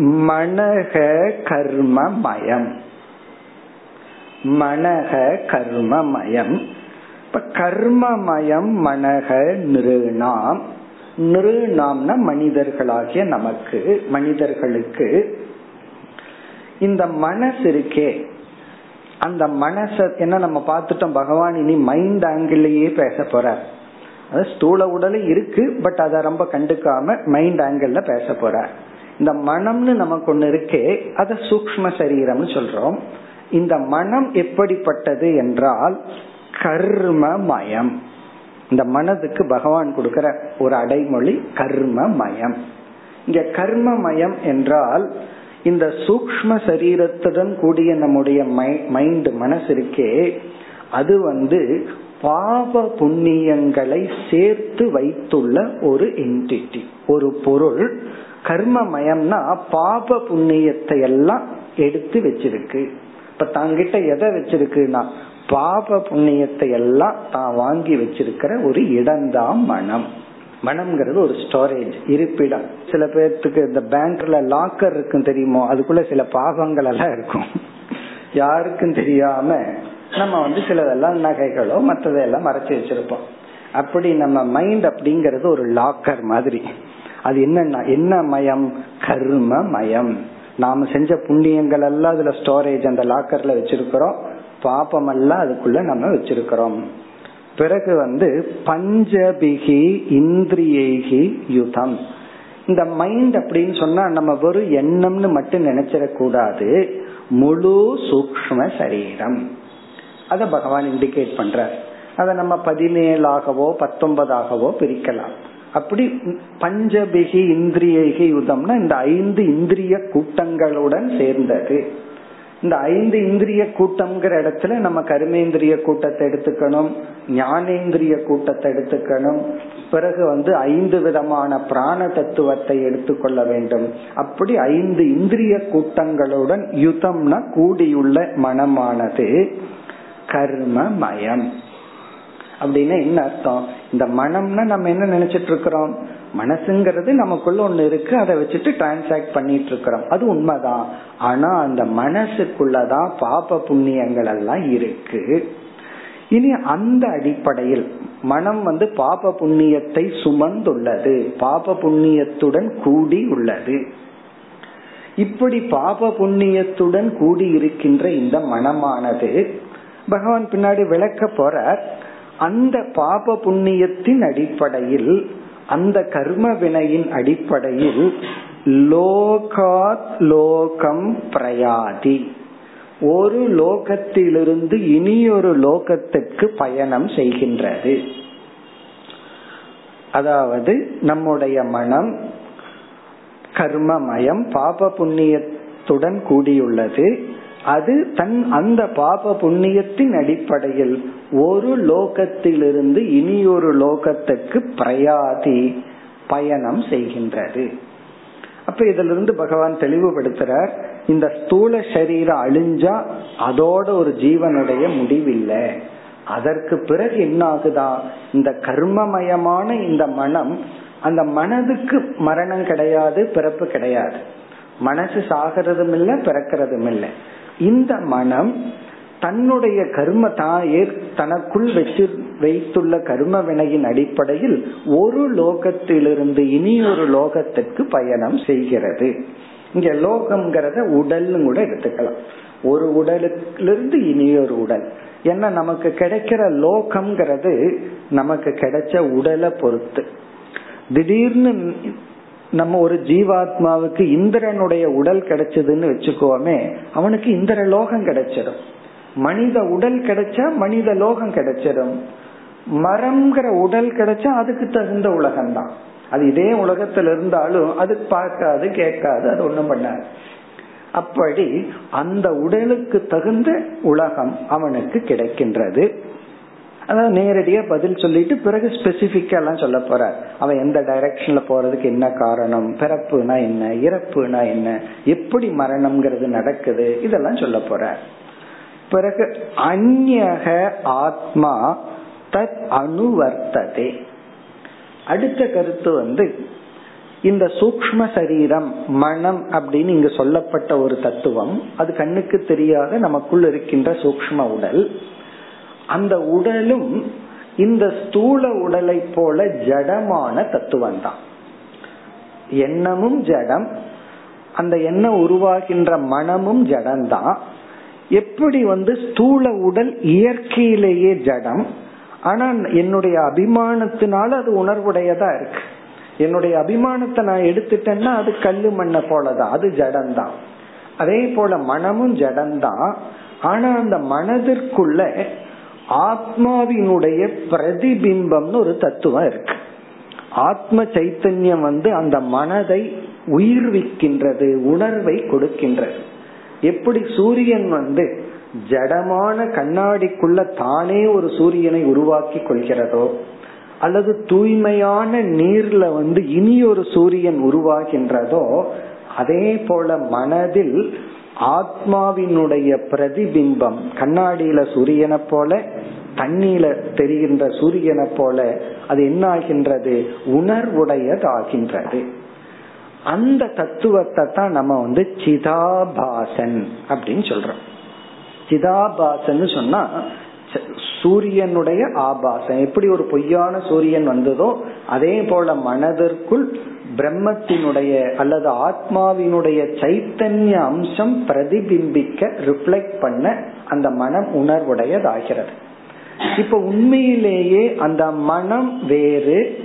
மனக கர்மமயம். மனக கர்மமயம். இப்ப கர்மமயம் மனக நிருணாம். நிருணாம்னா மனிதர்களாகிய நமக்கு மனிதர்களுக்கு. இந்த மனசு இருக்கே. அந்த மனச என்ன நம்ம பார்த்துட்டோம் பகவான் இனி மைண்ட் ஆங்கிள்லயே பேச போறார். அது ஸ்தூல உடலே இருக்கு பட் அதை ரொம்ப கண்டுக்காம மைண்ட் ஆங்கிள் பேச போறார். இந்த மனம்னு நமக்கு ஒண்ணு இருக்கே அத சூக்ம சரீரம்னு சொல்றோம். இந்த மனம் எப்படிப்பட்டது என்றால் கர்மமயம். இந்த மனதுக்கு பகவான் கொடுக்கிற ஒரு அடைமொழி கர்மமயம். இங்க கர்மமயம் என்றால் இந்த சூக்ம சரீரத்துடன் கூடிய நம்முடைய மைண்ட் மனசு இருக்கே அது வந்து பாப புண்ணியங்களை சேர்த்து வைத்துள்ள ஒரு என்டிட்டி ஒரு பொருள் கர்மமயம்னா பாப புண்ணியத்தை எல்லாம் எடுத்து வச்சிருக்கு. இப்ப தங்கிட்ட எதை வச்சிருக்குன்னா பாப புண்ணியத்தை எல்லாம் தான் வாங்கி வச்சிருக்கிற ஒரு இடம்தான் மனம். மனம்ங்கிறது ஒரு ஸ்டோரேஜ் இருப்பிடம். சில பேர்த்துக்கு இந்த பேங்க்ல லாக்கர் இருக்கும் தெரியுமோ? அதுக்குள்ள சில பாகங்கள் எல்லாம் இருக்கும். யாருக்கும் தெரியாம நம்ம வந்து சிலதெல்லாம் நகைகளோ மற்றதெல்லாம் மறைச்சு வச்சிருப்போம். அப்படி நம்ம மைண்ட் அப்படிங்கறது ஒரு லாக்கர் மாதிரி. அது என்னன்னா என்ன மயம் கர்ம மயம் நாம செஞ்ச புண்ணியங்கள் எல்லாம் அதுல ஸ்டோரேஜ் அந்த லாக்கர்ல வச்சிருக்கிறோம். பாபம் எல்லாம் அதுக்குள்ள நம்ம வச்சிருக்கிறோம். பிறகு வந்து பஞ்சபிகி இந்திரியேகி யுதம். இந்த மைண்ட் அப்படின்னு சொன்னா நம்ம வெறும் எண்ணம்னு மட்டும் நினைச்சிடக்கூடாது. முழு சூக்ம சரீரம். அத பகவான் இண்டிகேட் பண்றார். அதை நம்ம பதினேழாகவோ பத்தொன்பதாகவோ பிரிக்கலாம். அப்படி பஞ்சபிகி இந்திரியகி யுதம்னா இந்த ஐந்து இந்திரிய கூட்டங்களுடன் சேர்ந்தது. இந்த ஐந்து இந்திரிய கூட்டம்ங்கிற இடத்துல நம்ம கருமேந்திரிய கூட்டத்தை எடுத்துக்கணும் ஞானேந்திரிய கூட்டத்தை எடுத்துக்கணும். பிறகு வந்து ஐந்து விதமான பிராண தத்துவத்தை எடுத்துக்கொள்ள வேண்டும். அப்படி ஐந்து இந்திரிய கூட்டங்களுடன் யுதம்னா கூடியுள்ள மனமானது கர்மமயம். அப்படின்னா என்ன அர்த்தம்? இந்த மனம்னா நம்ம என்ன நினைச்சிட்டு இருக்கிறோம்? மனசுங்கிறது நமக்குள்ள ஒண்ணு இருக்கு அதை வச்சுட்டு டிரான்சாக்ட் பண்ணிட்டு இருக்கிறோம். அது உண்மைதான். ஆனா அந்த மனசுக்குள்ளதான் பாப புண்ணியங்கள் எல்லாம் இருக்கு. இனி அந்த அடிப்படையில் மனம் வந்து பாப புண்ணியத்தை சுமந்துள்ளது. பாப புண்ணியத்துடன் கூடி உள்ளது. இப்படி பாப புண்ணியத்துடன் கூடி இருக்கின்ற இந்த மனமானது பகவான் பின்னாடி விளக்க போற அந்த பாப புண்ணியத்தின் அடிப்படையில் அந்த கர்ம வினையின் அடிப்படையில் லோகாத் லோகம் பிரயாதி. ஒரு லோகத்திலிருந்து இனியொரு லோகத்துக்கு பயணம் செய்கின்றது. அதாவது நம்முடைய மனம் கர்மமயம் பாப புண்ணியத்துடன் கூடியுள்ளது. அது தன் அந்த பாப புண்ணியத்தின் அடிப்படையில் ஒரு லோகத்திலிருந்து இனியொரு லோகத்துக்கு பிரயாதி பயணம் செய்கின்றது. அப்ப இதுல இருந்து பகவான் தெளிவுபடுத்துறார் இந்த ஸ்தூல சரீரம் அழிஞ்சா அதோட ஒரு ஜீவனுடைய முடிவில்லை. அதற்கு பிறகு என்ன ஆகுதா இந்த கர்மமயமான இந்த மனம் அந்த மனதுக்கு மரணம் கிடையாது பிறப்பு கிடையாது. மனசு சாகிறதும் இல்லை பிறக்கிறதும் இல்லை இந்த மனம் தன்னுடைய கர்ம தாயே தனக்குள் வச்சு வைத்துள்ள கர்ம வினையின் அடிப்படையில் ஒரு லோகத்திலிருந்து இனி ஒரு லோகத்திற்கு பயணம் செய்கிறது. இங்க லோகம்ங்கிறத உடல்னு கூட எடுத்துக்கலாம். ஒரு உடலுக்கு இனி ஒரு உடல். ஏன்னா நமக்கு கிடைக்கிற லோகம்ங்கிறது நமக்கு கிடைச்ச உடலை பொறுத்து. திடீர்னு நம்ம ஒரு ஜீவாத்மாவுக்கு இந்திரனுடைய உடல் கிடைச்சதுன்னு வச்சுக்கோமே அவனுக்கு இந்திர லோகம் கிடைச்சிடும். மனித உடல் கிடைச்சா மனித லோகம் கிடைச்சிடும். மரம்ங்கிற உடல் கிடைச்சா அதுக்கு தகுந்த உலகம் தான் அது இதே உலகத்துல இருந்தாலும் அது பார்க்காது கேட்காது அது ஒண்ணும் பண்ணாது. அப்படி அந்த உடலுக்கு தகுந்த உலகம் அவனுக்கு கிடைக்கின்றது. அதாவது நேரடியா பதில் சொல்லிட்டு பிறகு ஸ்பெசிபிக்கா எல்லாம் சொல்ல போறார். அவன் எந்த டைரக்ஷன்ல போறதுக்கு என்ன காரணம்? பிறப்புனா என்ன? இறப்புனா என்ன? எப்படி மரணம்ங்கிறது நடக்குது? இதெல்லாம் சொல்ல போற பிறகு அந்நக ஆத்மா தத் அணுவர்த்ததே அடுத்த கருத்து வந்து இந்த சூக்ம சரீரம் மனம் அப்படின்னு இங்க சொல்லப்பட்ட ஒரு தத்துவம் அது கண்ணுக்கு தெரியாத நமக்குள் இருக்கின்ற சூக்ம உடல். அந்த உடலும் இந்த ஸ்தூல உடலை போல ஜடமான தத்துவம் தான் எண்ணமும் ஜடம் அந்த எண்ணம் உருவாகின்ற மனமும் ஜடம்தான். எப்படி வந்து ஸ்தூல உடல் இயற்கையிலேயே ஜடம் ஆனா என்னுடைய அபிமானத்தினால அது உணர்வுடையதா இருக்கு. என்னுடைய அபிமானத்தை நான் எடுத்துட்டேன்னா அது கல்லு மண்ணை போலதான் அது ஜடம்தான். அதே போல மனமும் ஜடம்தான். ஆனா அந்த மனதிற்குள்ள ஆத்மாவினுடைய பிரதிபிம்பம்னு ஒரு தத்துவம் இருக்கு. ஆத்ம சைத்தன்யம் வந்து அந்த மனதை உயிர்விக்கின்றது உணர்வை கொடுக்கின்றது. எப்படி சூரியன் வந்து ஜடமான கண்ணாடிக்குள்ள தானே ஒரு சூரியனை உருவாக்கி கொள்கிறதோ அல்லது தூய்மையான நீர்ல வந்து இனி ஒரு சூரியன் உருவாகின்றதோ அதே போல மனதில் ஆத்மாவினுடைய பிரதிபிம்பம் கண்ணாடியில சூரியனை போல தண்ணீல தெரிகின்ற சூரியனை போல அது என்ன ஆகின்றது உணர்வுடையதாகின்றது. அந்த தத்துவத்தை தான் நம்ம வந்து சிதாபாசன் அப்படின்னு சொல்றோம். சிதாபாசன் சொன்னா சூரியனுடைய ஆபாசம். எப்படி ஒரு பொய்யான சூரியன் வந்ததோ அதே போல மனதிற்குள் பிரம்மத்தினுடைய அல்லது ஆத்மாவினுடைய சைத்தன்ய அம்சம் பிரதிபிம்பிக்க ரிஃப்ளெக்ட் பண்ண அந்த மனம் உணர்வுடையதாகிறது. இப்ப உண்மையிலேயே அந்த மனம் வேறு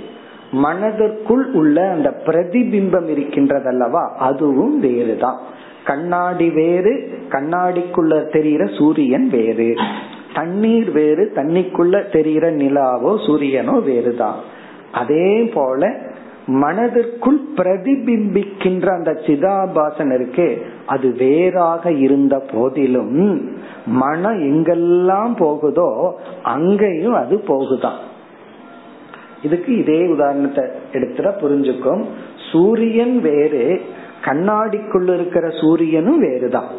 மனதிற்குள் உள்ள அந்த பிரதிபிம்பம் இருக்கின்றதல்லவா அதுவும் வேறுதான். கண்ணாடி வேறு கண்ணாடிக்குள்ள தெரிகிற சூரியன் வேறு. தண்ணீர் வேறு தண்ணிக்குள்ள தெரிகிற நிலாவோ சூரியனோ வேறுதான். அதே போல மனதிற்குள் பிரதிபிம்பிக்கின்ற அந்த சிதாபாசன் இருக்கு அது வேறாக இருந்த போதிலும் மனம் எங்கெல்லாம் போகுதோ அங்கேயும் அது போகுதான். இதுக்கு இதே உதாரணத்தை எடுத்துட புரிஞ்சுக்கும். சூரியன் வேறு கண்ணாடிக்குள்ள இருக்கிற சூரியனும் வேறுதான்.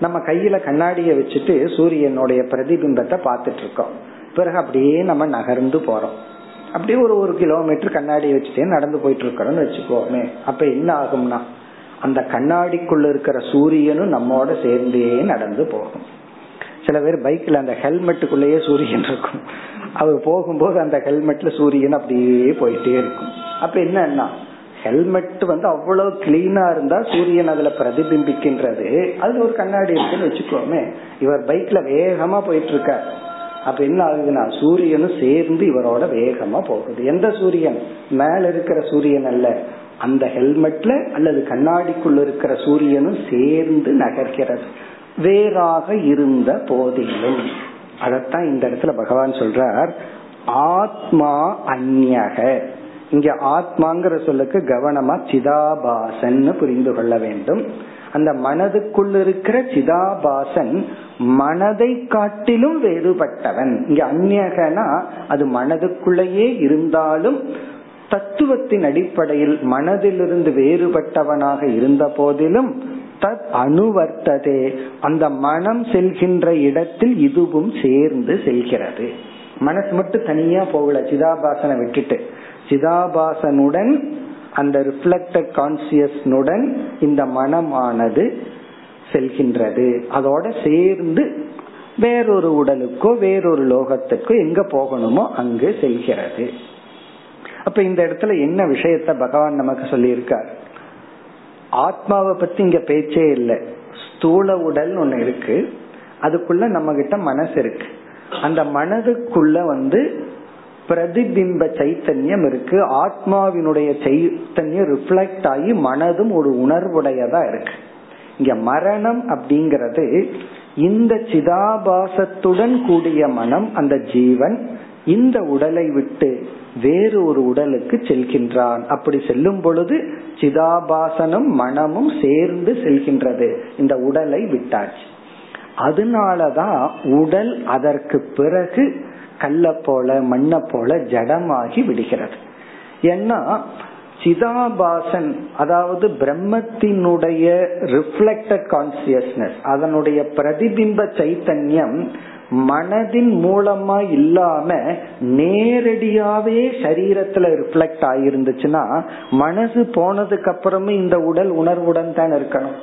நம்ம கையில கண்ணாடியை வச்சுட்டு சூரியனுடைய பிரதிபிம்பத்தை பார்த்துட்டு இருக்கோம். பிறகு அப்படியே நம்ம நகர்ந்து போறோம். அப்படியே ஒரு ஒரு கிலோமீட்டர் கண்ணாடியை வச்சுட்டே நடந்து போயிட்டு இருக்கிறோம்னு வச்சுக்கோமே. அப்ப என்ன ஆகும்னா அந்த கண்ணாடிக்குள்ள இருக்கிற சூரியனும் நம்மோட சேர்ந்தே நடந்து போகும். சில பேர் பைக்ல அந்த ஹெல்மெட்டுக்குள்ளேயே சூரியன் இருக்கும். அவர் போகும்போது அந்த ஹெல்மெட்ல சூரியன் அப்படியே போயிட்டே இருக்கும். அப்ப என்னன்னா ஹெல்மெட் வந்து அவ்வளவு கிளீனா இருந்தா சூரியன் அதுல பிரதிபிம்பிக்கின்றது. அதுல ஒரு கண்ணாடி இருக்குன்னு வச்சுக்கோமே. இவர் பைக்ல வேகமா போயிட்டு இருக்க அப்ப என்ன ஆகுதுன்னா சூரியனும் சேர்ந்து இவரோட வேகமா போகுது. எந்த சூரியன்? மேல இருக்கிற சூரியன் அல்ல. அந்த ஹெல்மெட்ல அல்லது கண்ணாடிக்குள்ள இருக்கிற சூரியனும் சேர்ந்து நகர்கிறது. வேறாக இருந்த போதிலும். அதத்தான் இந்த இடத்துல பகவான் சொல்றார். ஆத்மா அந்நக. இங்க ஆத்மாங்கிற சொல்லுக்கு கவனமா சிதாபாசன் புரிந்து கொள்ள வேண்டும். அந்த மனதுக்குள் இருக்கிற சிதாபாசன் மனதை காட்டிலும் வேறுபட்டவன். இங்க அந்நகனா அது மனதுக்குள்ளேயே இருந்தாலும் தத்துவத்தின் அடிப்படையில் மனதிலிருந்து வேறுபட்டவனாக இருந்த போதிலும் தத் அணுவர்த்ததே அந்த மனம் செல்கின்ற இடத்தில் இதுவும் சேர்ந்து செல்கிறது. மனசு மட்டும் தனியா போகல சிதாபாசனை விட்டுட்டு. சிதாபாசனுடன் அந்த ரிஃப்ளக்டட் கான்சியஸ்னுடன் இந்த மனமானது செல்கின்றது. அதோட சேர்ந்து வேறொரு உடலுக்கோ வேறொரு லோகத்துக்கோ எங்க போகணுமோ அங்கு செல்கிறது. அப்ப இந்த இடத்துல என்ன விஷயத்த பகவான் நமக்கு சொல்லியிருக்கார்? ஆத்மாவை பத்தி இங்க பேச்சே இல்லை. ஸ்தூல உடல் ஒண்ணு இருக்கு. அதுக்குள்ள நம்ம கிட்ட மனசு இருக்கு. அந்த மனதுக்குள்ள வந்து பிரதிபிம்ப சைத்தன்யம் இருக்கு. ஆத்மாவினுடைய சைத்தன்யம் ரிஃப்ளெக்ட் ஆகி மனதும் ஒரு உணர்வுடையதா இருக்கு. இங்க மரணம் அப்படிங்கிறது இந்த சிதாபாசத்துடன் கூடிய மனம் அந்த ஜீவன் இந்த உடலை விட்டு வேறு ஒரு உடலுக்கு செல்கின்றான். அப்படி செல்லும் பொழுது சிதாபாசனும் மனமும் சேர்ந்து செல்கின்றது. இந்த உடலை விட்டாச்சு. அதனாலதான் உடல் அதற்கு பிறகு கல்ல போல மண்ணை போல ஜடமாகி விடுகிறது. ஏன்னா சிதாபாசன் அதாவது பிரம்மத்தினுடைய ரிஃப்ளெக்டட் கான்சியஸ்னஸ் அதனுடைய பிரதிபிம்ப சைத்தன்யம் மனதின் மூலமா இல்லாம நேரடியாவே சரீரத்துல ரிஃப்ளெக்ட் ஆயிருந்துச்சுன்னா மனசு போனதுக்கு அப்புறமே இந்த உடல் உணர்வுடன் தான் இருக்கணும்.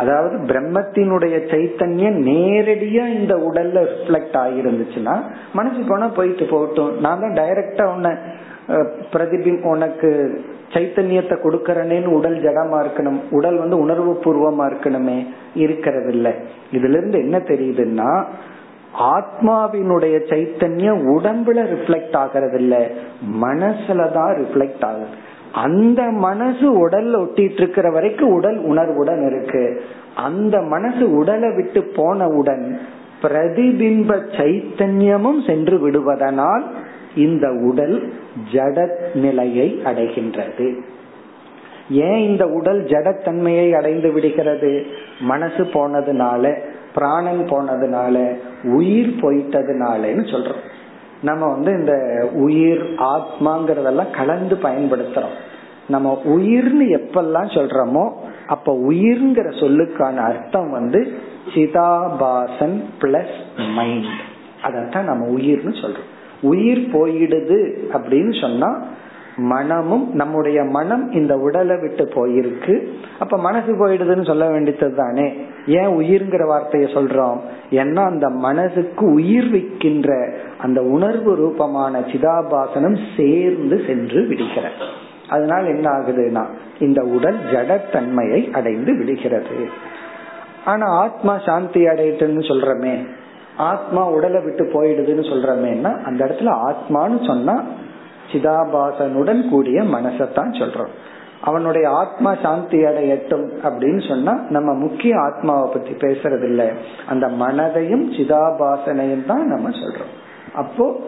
அதாவது பிரம்மத்தினுடைய சைத்தன்யம் நேரடியா இந்த உடல்ல ரிஃப்ளெக்ட் ஆகிருந்துச்சுன்னா மனசு போனா போயிட்டு போகட்டும். நான் தான் டைரக்டா உன்னை பிரதிபிம் உனக்கு சைத்தன்யத்தை கொடுக்கறனேன்னு உடல் ஜடமா இருக்கணும். உடல் வந்து உணர்வு பூர்வமா இருக்கணுமே இருக்கிறது இல்லை இதுல இருந்து என்ன தெரியுதுன்னா ஆத்மாவினுடைய சைத்தன்யம் உடம்புல ரிஃப்ளெக்ட் ஆகிறது இல்ல மனசுலதான் ரிஃப்ளெக்ட் ஆகுது. அந்த மனசு உடல்ல ஒட்டிட்டு இருக்கிற வரைக்கும் உடல் உணர்வுடன் இருக்கு. அந்த மனசு உடலை விட்டு போனவுடன் பிரதிபிம்ப சைத்தன்யமும் சென்று விடுவதனால் இந்த உடல் ஜட நிலையை அடைகின்றது. ஏன் இந்த உடல் ஜடத்தன்மையை அடைந்து விடுகிறது? மனசு போனதுனால பிராணன் போனதுனால உயிர் போயிட்டதுனாலன்னு சொல்றோம். நம்ம வந்து இந்த உயிர் ஆத்மாங்கிறதெல்லாம் கலந்து பயன்படுத்துறோம். நம்ம உயிர்னு எப்பெல்லாம் சொல்றோமோ அப்ப உயிர்ங்கிற சொல்லுக்கான அர்த்தம் வந்து சிதாபாசன் பிளஸ் மைண்ட் அதத்தான் நம்ம உயிர்னு சொல்றோம். உயிர் போயிடுது அப்படின்னு சொன்னா மனமும் நம்முடைய மனம் இந்த உடலை விட்டு போயிருக்கு. அப்ப மனசு போயிடுதுன்னு சொல்ல வேண்டியது தானே? ஏன் உயிர்ங்கிற வார்த்தையை சொல்றோம்? ஏன்னா அந்த மனசுக்கு உயிர் வைக்கின்ற அந்த உணர்வு ரூபமான சிதாபாசனம் சேர்ந்து சென்று விடுகிற அதனால் என்ன ஆகுதுன்னா இந்த உடல் ஜடத்தன்மையை அடைந்து விடுகிறது. ஆனா ஆத்மா சாந்தி அடையிட்டுன்னு சொல்றமே. ஆத்மா உடலை விட்டு போயிடுதுன்னு சொல்றமேன்னா அந்த இடத்துல ஆத்மான்னு சொன்னா சிதாபாசனுடன் கூடிய மனசத்தான் சொல்றோம். அவனுடைய ஆத்மா சாந்தி அடையட்டும் அப்படின்னு சொன்னா நம்ம முக்கிய ஆத்மாவை பத்தி பேசுறது இல்ல அந்த மனதையும் சிதாபாசனையும் தான் நம்ம சொல்றோம். அப்போ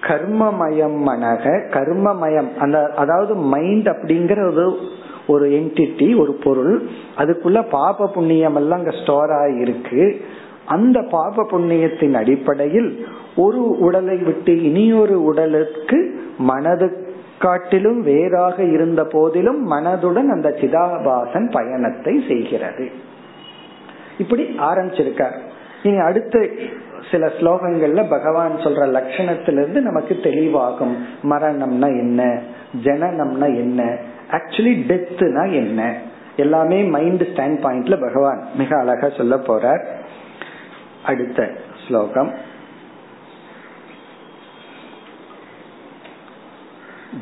கர்மமயம் மனக கர்மமயம் அந்த அதாவது மைண்ட் அப்படிங்கிற ஒரு ஒரு என்டிட்டி ஒரு பொருள் அதுக்குள்ள பாப புண்ணியம் எல்லாம் அங்க ஸ்டோர் ஆயிருக்கு. அந்த பாப புண்ணியத்தின் அடிப்படையில் ஒரு உடலை விட்டு இனியொரு உடலுக்கு மனது காட்டிலும் வேறாக இருந்த போதிலும் மனதுடன் அந்த சிதாபாசன் பயணத்தை செய்கிறது. இப்படி ஆரம்பிச்சிருக்கார். இனி அடுத்த சில ஸ்லோகங்கள்ல பகவான் சொல்ற லட்சணத்திலிருந்து நமக்கு தெளிவாகும். மரணம்னா என்ன? ஜனனம்னா என்ன? ஆக்சுவலி டெத்துனா என்ன? எல்லாமே மைண்ட் ஸ்டாண்ட் பாயிண்ட்ல பகவான் மிக அழகா சொல்ல போறார். அடுத்த ஸ்லோகம்.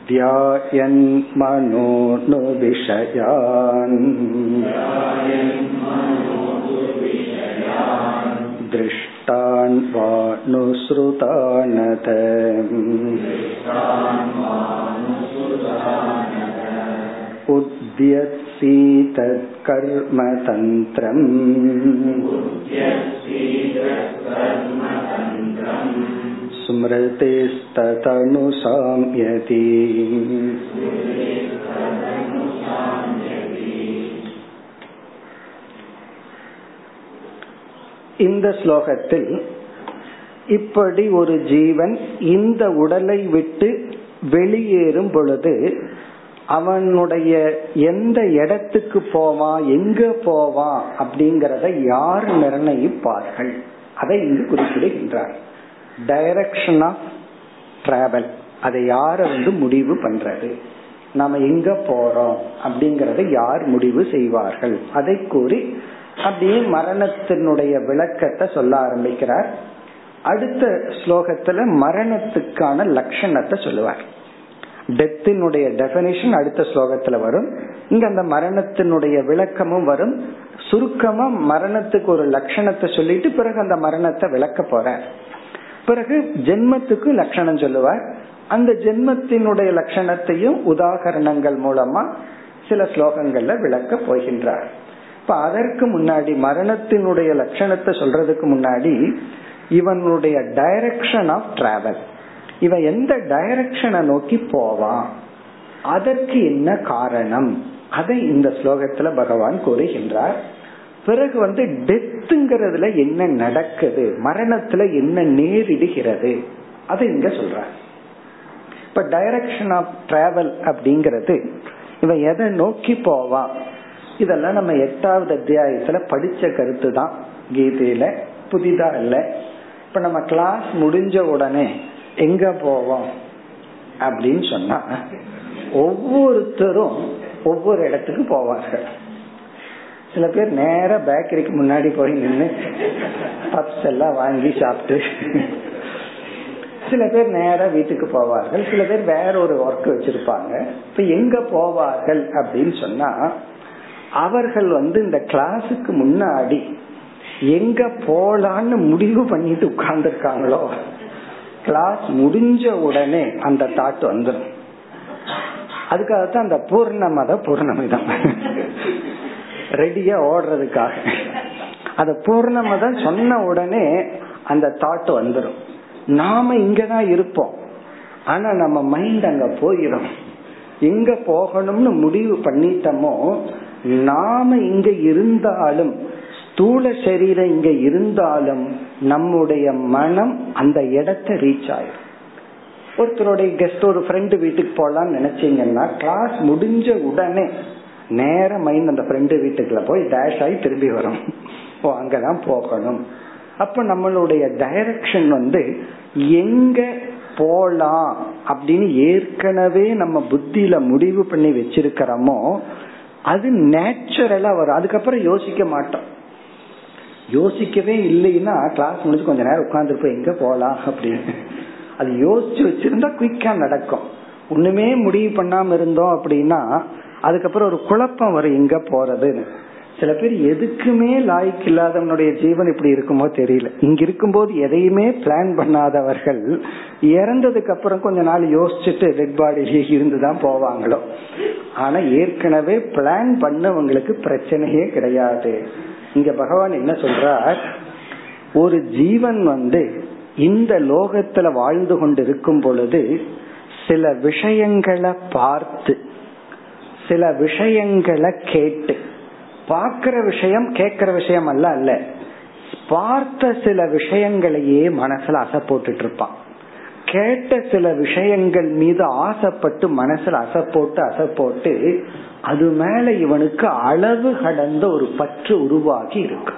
ध्यायन्मनोनुविषयान् दृष्टान् वानुसृतानत उद्यत्सीतत्कर्मतन्त्रम् स्मृतिस्ततनुसाम्यति இந்த ஸ்லோகத்தில் இப்படி ஒரு ஜீவன் இந்த உடலை விட்டு வெளியேறும் பொழுது அவனுடைய எந்த இடத்துக்கு போவான் எங்க போவான் அப்படிங்கறத யார் நிர்ணயிப்பார்கள் அதை இங்கு குறிப்பிடுகின்றார் டைரக்ஷன் ஆஃப் டிராவல் அதை யார வந்து முடிவு பண்றது? நாம எங்க போறோம்? அப்படிங்கறத யார் முடிவு செய்வார்கள்? அதை கூறி அப்படியே மரணத்தினுடைய விளக்கத்தை சொல்ல ஆரம்பிக்கிறார். அடுத்த ஸ்லோகத்துல மரணத்துக்கான லட்சணத்தை சொல்லுவார். டெத்தினுடைய டெபனிஷன் அடுத்த ஸ்லோகத்துல வரும். இங்க அந்த மரணத்தினுடைய விளக்கமும் வரும். சுருக்கமா மரணத்துக்கு ஒரு லட்சணத்தை சொல்லிட்டு பிறகு அந்த மரணத்தை விளக்க போற பிறகு ஜென்மத்துக்கு லட்சணம் சொல்லுவார். அந்த ஜென்மத்தினுடைய லட்சணத்தையும் உதாகரணங்கள் மூலமா சில ஸ்லோகங்கள்ல விளக்க போகின்றார். இப்ப அதற்கு முன்னாடி மரணத்தினுடைய லட்சணத்தை சொல்றதுக்கு முன்னாடி இவனுடைய டைரக்ஷன் ஆஃப் டிராவல் இவன் எந்த டைரக்ஷனை நோக்கி போவான்? அதற்கு என்ன காரணம்? அதை இந்த ஸ்லோகத்துல பகவான் கூறுகின்றார். பிறகு வந்து டெத்துங்கிறதுல என்ன நடக்குது? மரணத்துல என்ன நேரிடுகிறது? அதை இங்க சொல்ற இப்ப டைரக்ஷன் ஆஃப் டிராவல் அப்படிங்கிறது இவன் எதை நோக்கி போவான் இதெல்லாம் நம்ம எட்டாவது அத்தியாயத்துல படிச்ச கருத்து தான் கீதையில புதிதா இல்ல. இப்ப நம்ம கிளாஸ் முடிஞ்ச உடனே எங்க போவோம்? அப்படின்னு சொன்னா ஒவ்வொருத்தரும் ஒவ்வொரு இடத்துக்கு போவார்கள். சில பேர் நேர பேக்கரிக்கு முன்னாடி போய் நின்று பப்ஸ் எல்லாம் வாங்கி சாப்பிட்டு சில பேர் நேரா வீட்டுக்கு போவார்கள். சில பேர் வேற ஒரு ஒர்க் வச்சிருப்பாங்க. இப்ப எங்க போவார்கள் அப்படின்னு சொன்னா அவர்கள் வந்து இந்த கிளாஸுக்கு முன்னாடி எங்க போலான்னு முடிவு பண்ணிட்டு உட்கார்ந்துருக்காங்களோ கிளாஸ் முடிஞ்ச உடனே அந்த தாட் வந்துடும் அதுக்காகத்தான் அந்த பூர்ணமத பூர்ணமிதம். ரெடியா ஓடுறதுக்காக. அத பூர்ணமதம் சொன்ன உடனே அந்த தாட் வந்துடும் நாம இங்கதான் இருப்போம். ஆனா நம்ம மைண்ட் அங்க போயிடும் எங்க போகணும்னு முடிவு பண்ணிட்டோமோ நாம இங்க இருந்தாலும் ஸ்தூல சரீரம் இங்க இருந்தாலும் நம்முடைய மனம் அந்த இடத்தை ரீச் ஆயிடும் ஒருத்தருடைய கெஸ்ட் ஒரு ஃப்ரெண்டு வீட்டுக்கு போலாம்னு நினைச்சீங்கன்னா கிளாஸ் முடிஞ்ச உடனே நேர மைண்ட் அந்த ஃப்ரெண்டு வீட்டுக்குள்ள போய் டேஷ் ஆகி திரும்பி வரும். ஓ அங்கதான் போகணும். அப்ப நம்மளுடைய டைரக்ஷன் வந்து எங்க போலாம் அப்படின்னு ஏற்கனவே நம்ம புத்தியில முடிவு பண்ணி வச்சிருக்கிறோமோ அது நேச்சுரலா வரும். அதுக்கப்புறம் யோசிக்க மாட்டோம். யோசிக்கவே இல்லைன்னா கிளாஸ் முடிச்சு கொஞ்ச நேரம் உட்காந்துருப்போம் எங்க போலாம் அப்படின்னு. அது யோசிச்சு வச்சிருந்தா குயிக்கா நடக்கும். ஒண்ணுமே முடிவு பண்ணாம இருந்தோம் அப்படின்னா அதுக்கப்புறம் ஒரு குழப்பம் வரும் எங்க போறதுன்னு. சில பேர் எதுக்குமே லாய்க்கு இல்லாதவனுடைய ஜீவன் இப்படி இருக்குமோ தெரியல. இங்க இருக்கும்போது எதையுமே பிளான் பண்ணாதவர்கள் இறந்ததுக்கு அப்புறம் கொஞ்ச நாள் யோசிச்சுட்டு டெட் பாடியிலே இருந்துதான் போவாங்களோ. ஆனா ஏற்கனவே பிளான் பண்ணவங்களுக்கு பிரச்சனையே கிடையாது. இங்க பகவான் என்ன சொல்றார்? ஒரு ஜீவன் வந்து இந்த லோகத்துல வாழ்ந்து கொண்டு இருக்கும் பொழுது சில விஷயங்களை பார்த்து சில விஷயங்களை கேட்டு பார்க்கிற விஷயம் கேட்கிற விஷயம் அல்ல அல்ல. பார்த்த சில விஷயங்களையே மனசுல அசை போட்டுட்டு இருப்பான் கேட்ட சில விஷயங்கள் மீது ஆசைப்பட்டு மனசுல அசை போட்டு அசை போட்டு அது மேல இவனுக்கு அளவு கடந்த ஒரு பற்று உருவாகி இருக்கு.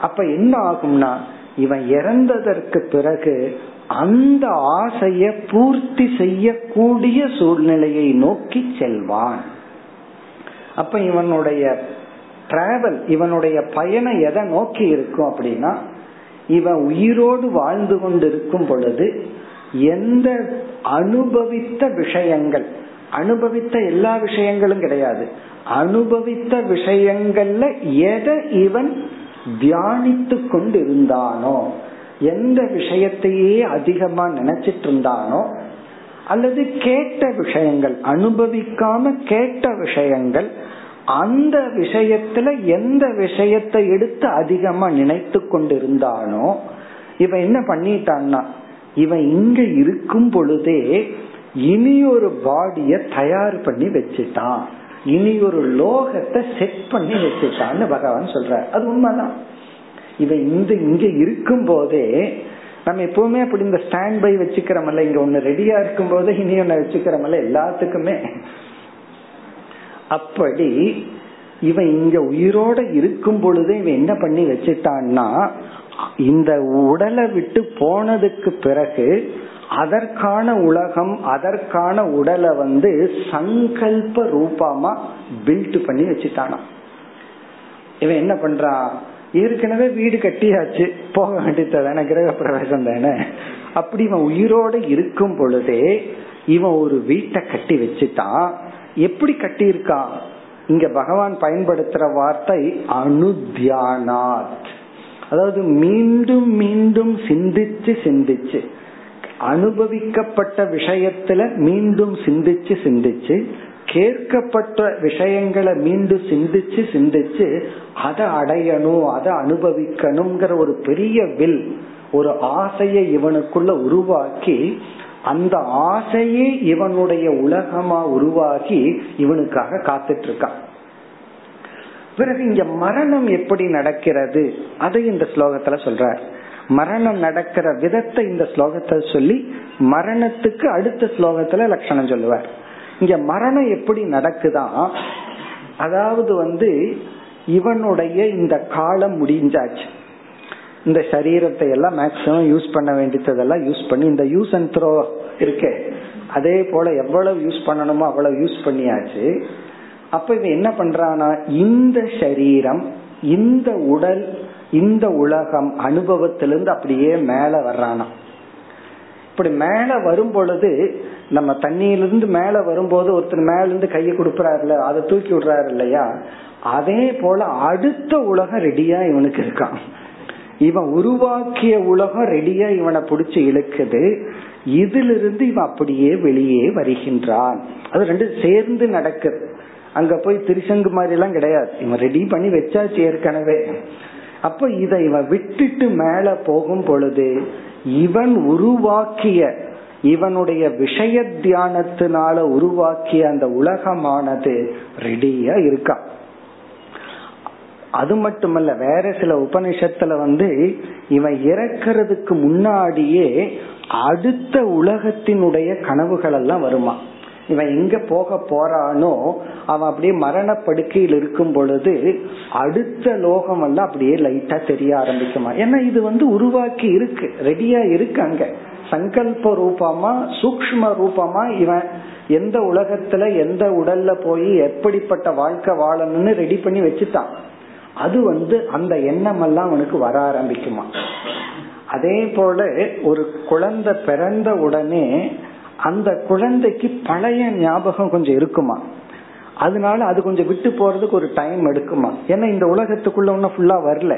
அப்ப என்ன ஆகும்னா இவன் இறந்ததற்கு பிறகு அந்த ஆசைய பூர்த்தி செய்யக்கூடிய சூழ்நிலையை நோக்கி செல்வான். அப்ப இவனுடைய டிராவல் இவனுடைய பயணம் எதை நோக்கி இருக்கும் அப்படின்னா இவன் உயிரோடு வாழ்ந்து கொண்டு இருக்கும் பொழுது எந்த அனுபவித்த விஷயங்கள் அனுபவித்த எல்லா விஷயங்களும் கிடையாது. அனுபவித்த விஷயங்கள்ல எதை இவன் தியானித்து கொண்டிருந்தானோ எந்த விஷயத்தையே அதிகமா நினைச்சிட்டு இருந்தானோ அல்லது கேட்ட விஷயங்கள் அனுபவிக்காம கேட்ட விஷயங்கள் அந்த விஷயத்துல எந்த விஷயத்தை எடுத்து அதிகமா நினைத்து கொண்டிருந்தானோ இவன் என்ன பண்ணிட்டான்னா இவன் இங்க இருக்கும் பொழுதே இனி ஒரு பாடிய தயார் பண்ணி வச்சுட்டான். இனி ஒரு லோகத்தை செட் பண்ணி வச்சுட்டான்னு பகவான் சொல்ற அது உண்மைதான். இதை இந்த இங்க இருக்கும் போதே நம்ம எப்பவுமே அப்படி இந்த ஸ்டாண்ட் பை வச்சுக்கிறோம்ல இங்க ஒண்ணு ரெடியா இருக்கும் போதே இனி ஒண்ணு வச்சுக்கிறோம்ல எல்லாத்துக்குமே. அப்படி இவன் இங்க உயிரோட இருக்கும் பொழுது இவன் என்ன பண்ணி வச்சுட்டான்னா இந்த உடலை விட்டு போனதுக்கு பிறகு அதற்கான உலகம் அதற்கான உடலை வந்து சங்கல்ப ரூபமா பில்ட் பண்ணி வச்சுட்டானா இவன் என்ன பண்றான்? ஏற்கனவே வீடு கட்டியாச்சு. போக வேண்டியது தானே கிரக பிரவேசம் தானே. அப்படி இவன் உயிரோட இருக்கும் பொழுதே இவன் ஒரு வீட்டை கட்டி வச்சுட்டான். எப்படி கட்டி இருக்கான் இங்க பகவான் பயன்படுத்துற வார்த்தை அனுத்தியானாத். அதாவது மீண்டும் மீண்டும் சிந்திச்சு சிந்திச்சு. அனுபவிக்கப்பட்ட விஷயத்துல மீண்டும் சிந்திச்சு சிந்திச்சு கேட்கப்பட்ட விஷயங்களை மீண்டும் சிந்திச்சு சிந்திச்சு அதை அடையணும் அதை அனுபவிக்கணுங்கிற ஒரு பெரிய வில் ஒரு ஆசையை இவனுக்குள்ள உருவாக்கி அந்த ஆசையே இவனுடைய உலகமா உருவாகி இவனுக்காக காத்துட்டு இருக்கான் பிறகு இங்க மரணம் எப்படி நடக்கிறது? அதை இந்த ஸ்லோகத்துல சொல்றார். மரணம் நடக்கிற விதத்தை இந்த ஸ்லோகத்தை சொல்லி மரணத்துக்கு அடுத்த ஸ்லோகத்துல லட்சணம் சொல்லுவார். இங்க மரணம் எப்படி நடக்குதா? அதாவது வந்து இவனுடைய இந்த காலம் முடிஞ்சாச்சு. இந்த சரீரத்தை எல்லாம் மேக்சிமம் யூஸ் பண்ண வேண்டியதெல்லாம் யூஸ் பண்ணி இந்த யூஸ் அண்ட் த்ரோ இருக்கே. அதே போல எவ்வளவு யூஸ் பண்ணணுமோ அவ்வளவு யூஸ் பண்ணியாச்சு. அப்ப இவன் என்ன பண்றானா இந்த சரீரம் இந்த உடல் இந்த உலகம் அனுபவத்திலிருந்து அப்படியே மேல வர்றானா இப்படி மேல வரும் பொழுது நம்ம தண்ணியிலிருந்து மேல வரும்போது ஒருத்தர் மேல இருந்து கையை கொடுக்கறாருல அதை தூக்கி விடுறாரு இல்லையா? அதே போல அடுத்த உலகம் ரெடியா இவனுக்கு இருக்கான். இவன் உருவாக்கிய உலகம் ரெடியா இவனை பிடிச்சி இழுக்குது. இதிலிருந்து இவன் அப்படியே வெளியே வருகின்றான். அது ரெண்டு சேர்ந்து நடக்குது அங்க போய் திருசங்கு மாதிரி எல்லாம் கிடையாது. இவன் ரெடி பண்ணி வச்சாச்சு ஏற்கனவே. அப்ப இதை இவன் விட்டுட்டு மேல போகும் பொழுது இவன் உருவாக்கிய இவனுடைய விஷய தியானத்தினால உருவாக்கிய அந்த உலகமானது ரெடியா இருக்கான் அது மட்டுமல்ல வேற சில உபனிஷத்துல வந்து இவன் இறக்கிறதுக்கு முன்னாடியே அடுத்த உலகத்தினுடைய கனவுகள் எல்லாம் வருமா? இவன் எங்க போக போறானோ அவன் அப்படியே மரணப்படுக்கையில் இருக்கும் பொழுது அடுத்த லோகம் எல்லாம் அப்படியே லைட்டா தெரிய ஆரம்பிக்குமா? ஏன்னா இது வந்து உருவாக்கி இருக்கு ரெடியா இருக்கு அங்க. சங்கல்ப ரூபமா சூக்ம ரூபமா இவன் எந்த உலகத்துல எந்த உடல்ல போய் எப்படிப்பட்ட வாழ்க்கை வாழணும்னு ரெடி பண்ணி வச்சுட்டான். அது வந்து அந்த எண்ணம் எல்லாம் அவனுக்கு வர ஆரம்பிக்குமா. அதே போல ஒரு குழந்தை பிறந்த உடனே அந்த குழந்தைக்கு பழைய ஞாபகம் கொஞ்சம் இருக்குமா. அதனால அது கொஞ்சம் விட்டு போறதுக்கு ஒரு டைம் எடுக்குமா. ஏன்னா இந்த உலகத்துக்குள்ள ஒன்னும் ஃபுல்லா வரல.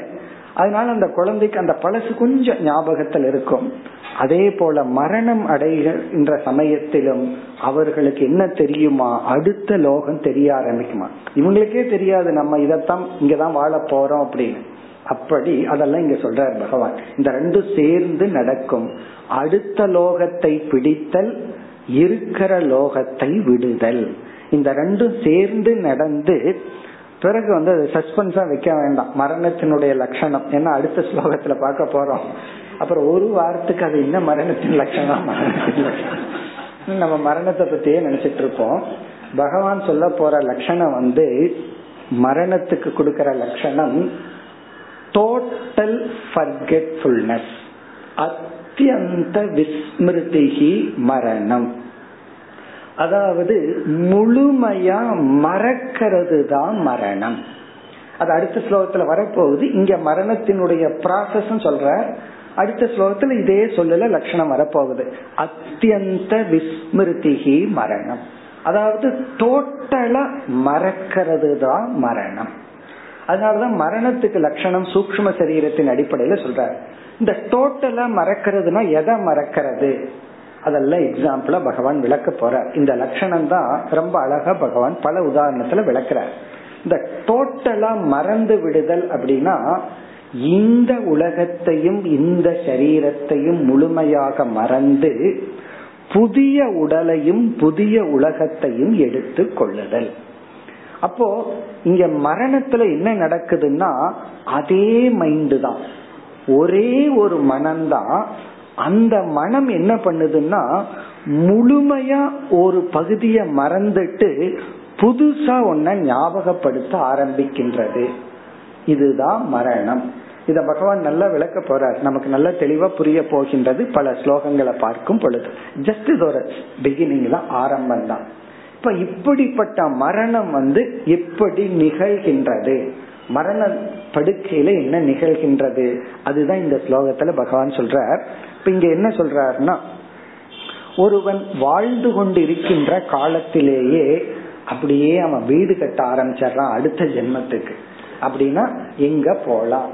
அதனால அந்த குழந்தைக்கு அந்த பழசு கொஞ்சம் ஞாபகத்தில் இருக்கும். அதே போல மரணம் அடைகின்ற சமயத்திலும் அவர்களுக்கு என்ன தெரியுமா? அடுத்த லோகம் தெரிய ஆரம்பிக்குமா? இவங்களுக்கே தெரியாது நம்ம இதத்தான் இங்கதான் வாழ போறோம் அப்படின்னு. அப்படி அதெல்லாம் இங்க சொல்றார் பகவான். இந்த ரெண்டும் சேர்ந்து நடக்கும். அடுத்த லோகத்தை பிடித்தல் இருக்கிற லோகத்தை விடுதல். இந்த ரெண்டும் சேர்ந்து நடந்து பிறகு வந்து அது சஸ்பென்ஸா வைக்க வேண்டாம். மரணத்தினுடைய லட்சணம். ஏன்னா அடுத்த ஸ்லோகத்துல பார்க்க போறோம். அப்புறம் ஒரு வாரத்துக்கு அது என்ன மரணத்தின் லட்சணம்? நம்ம மரணத்தை பத்தியே நினைச்சிட்டு இருப்போம். பகவான் சொல்ல போற லட்சணம் வந்து மரணத்துக்கு கொடுக்கற லட்சணம் டோட்டல் ஃபர்கெட்ஃபுல்னஸ் அத்தியந்த விஸ்மிருதிகி மரணம். அதாவது முழுமையா மறக்கிறது தான் மரணம். அது அடுத்த ஸ்லோகத்துல வரப்போகுது. இங்க மரணத்தினுடைய ப்ராசஸ் சொல்ற அடுத்த ஸ்லோகத்துல இதே சொல்லல லட்சணம் வரப்போகுது. அத்தியந்த விஸ்மிருதிகி மரணம். அதாவது டோட்டலா மறக்கிறது தான் மரணம். அதனாலதான் மரணத்துக்கு லட்சணம் சூக்ம சரீரத்தின் அடிப்படையில சொல்றாரு. இந்த டோட்டலா மறக்கிறதுனா எதை மறக்கிறது? அதெல்லாம் எக்ஸாம்பிளா பகவான் விளக்க போற இந்த லட்சணம் தான் ரொம்ப அழகா பகவான் பல உதாரணத்துல விளக்குறார். இந்த டோட்டலா மறந்து விடுதல் அப்படின்னா இந்த உலகத்தையும் இந்த சரீரத்தையும் முழுமையாக மறந்து புதிய உடலையும் புதிய உலகத்தையும் எடுத்து கொள்ளுதல். அப்போ இங்க மரணத்துல என்ன நடக்குதுன்னா அதே மைண்டு தான். ஒரே ஒரு மனம்தான் அந்த மனம் என்ன பண்ணுதுன்னா முழுமையா ஒரு பகுதியை மறந்துட்டு புதுசா ஒன்ன ஞாபகப்படுத்த ஆரம்பிக்கின்றது. இதுதான் மரணம். இத பகவான் நல்லா விளக்க போறார். நமக்கு நல்ல தெளிவா புரிய போகின்றது பல ஸ்லோகங்களை பார்க்கும் பொழுது. ஜஸ்ட் இது ஒரு பிகினிங் தான் ஆரம்பம் தான் இப்ப இப்படிப்பட்ட மரணம் வந்து எப்படி நிகழ்கின்றது? மரண படுக்கையில என்ன நிகழ்கின்றது? அதுதான் இந்த ஸ்லோகத்துல பகவான் சொல்றார். இப்ப இங்க என்ன சொல்றாருன்னா ஒருவன் வாழ்ந்து கொண்டு இருக்கின்ற காலத்திலேயே அப்படியே அவன் வீடு கட்ட ஆரம்பிச்சிடறான் அடுத்த ஜென்மத்துக்கு. அப்படின்னா எங்க போலாம்?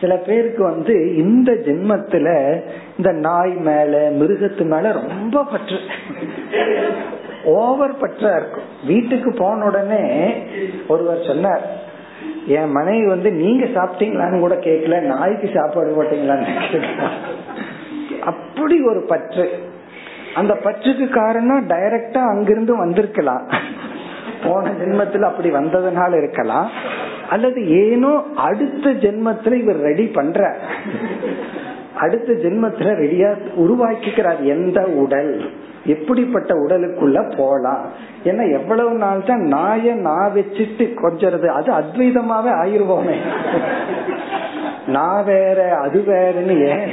சில பேருக்கு வந்து இந்த ஜென்மத்துல இந்த நாய் மேல மிருகத்து மேல ரொம்ப பற்று. ஓவர் பற்றா இருக்கும். வீட்டுக்கு போன உடனே ஒருவர் சொன்னார் என் மனைவி வந்து நீங்க சாப்பிட்டீங்களான்னு கூட கேட்கல நாய்க்கு சாப்பாடு போட்டீங்களான்னு அப்படி ஒரு பற்று. அந்த பற்றுக்கு காரணம் டைரக்டா அங்கிருந்து வந்திருக்கலாம். போன ஜென்மத்தில் அப்படி வந்ததுனால இருக்கலாம். அல்லது ஏனோ அடுத்த ஜென்மத்துல இவர் ரெடி பண்ற அடுத்த ஜென்மத்துல ரெடியா உருவாக்கிக்கிறார் எந்த உடல்? எப்படிப்பட்ட உடலுக்குள்ள போலாம்? ஏன்னா எவ்வளவு நாள் தான் நாய நான் வச்சுட்டு கொஞ்சது அது அத்வைதமாவே ஆயிருவோமே. நான் வேற அது வேறன்னு ஏன்?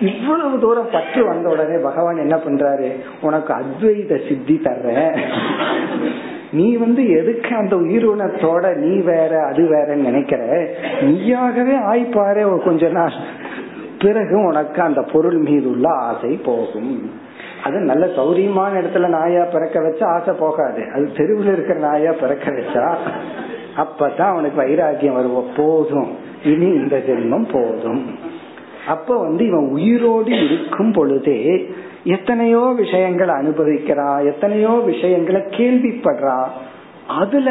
இவ்வளவு தூரம் பற்று வந்த உடனே பகவான் என்ன பண்றாரு? உனக்கு அத்வைத சித்தி தர்றேன் நீ வந்து எதுக்கு அந்த உயிரினத்தோட நீ வேற அது வேறன்னு நினைக்கிற? நீயாகவே ஆய்ப்பாரு கொஞ்ச நாள். பிறகு உனக்கு அந்த பொருள் மீது உள்ள ஆசை போகும். அது நல்ல சௌரியமான இடத்துல நாயா பிறக்க வச்சா ஆசை போகாது. அது தெருவில் இருக்கிற நாயா பிறக்க வச்சா அப்பதான் அவனுக்கு வைராக்கியம் வருவோம் போதும். இனி இந்த ஜென்மம் போதும். அப்ப வந்து இவன் உயிரோடு இருக்கும் பொழுதே எத்தனையோ விஷயங்களை அனுபவிக்கிறான் எத்தனையோ விஷயங்களை கேள்விப்படுறான் அதுல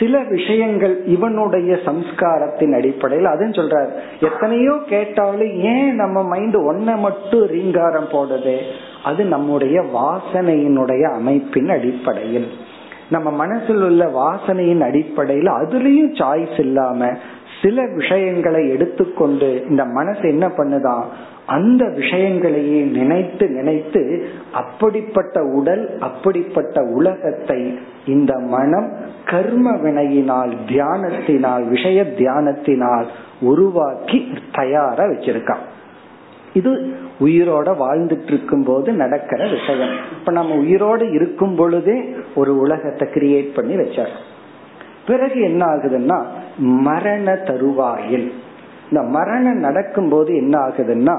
சில விஷயங்கள் இவனுடைய சம்ஸ்காரத்தின் அடிப்படையில் அதுன்னு சொல்றாரு. எத்தனையோ கேட்டாலும் ஏன் நம்ம மைண்ட் ஒன்ன மட்டும் ரீங்காரம் போடுது? அது நம்முடைய வாசனையினுடைய அமைப்பின் அடிப்படையில். நம்ம மனசில் உள்ள வாசனையின் அடிப்படையில் அதுலயும் சாய்ஸ் இல்லாம சில விஷயங்களை எடுத்துக்கொண்டு இந்த மனசு என்ன பண்ணுதான்? அந்த விஷயங்களையே நினைத்து நினைத்து அப்படிப்பட்ட உடல் அப்படிப்பட்ட உலகத்தை இந்த மனம் கர்ம வினையினால் தியானத்தினால் விஷய தியானத்தினால் உருவாக்கி தயாரா வச்சிருக்கான். இது உயிரோட வாழ்ந்துட்டு இருக்கும் போது நடக்கிற விஷயம். இப்ப நம்ம உயிரோட இருக்கும் பொழுதே ஒரு உலகத்தை கிரியேட் பண்ணி வச்சார். பிறகு என்ன ஆகுதுன்னா மரண தருவாயில். இந்த மரணம் நடக்கும் போது என்ன ஆகுதுன்னா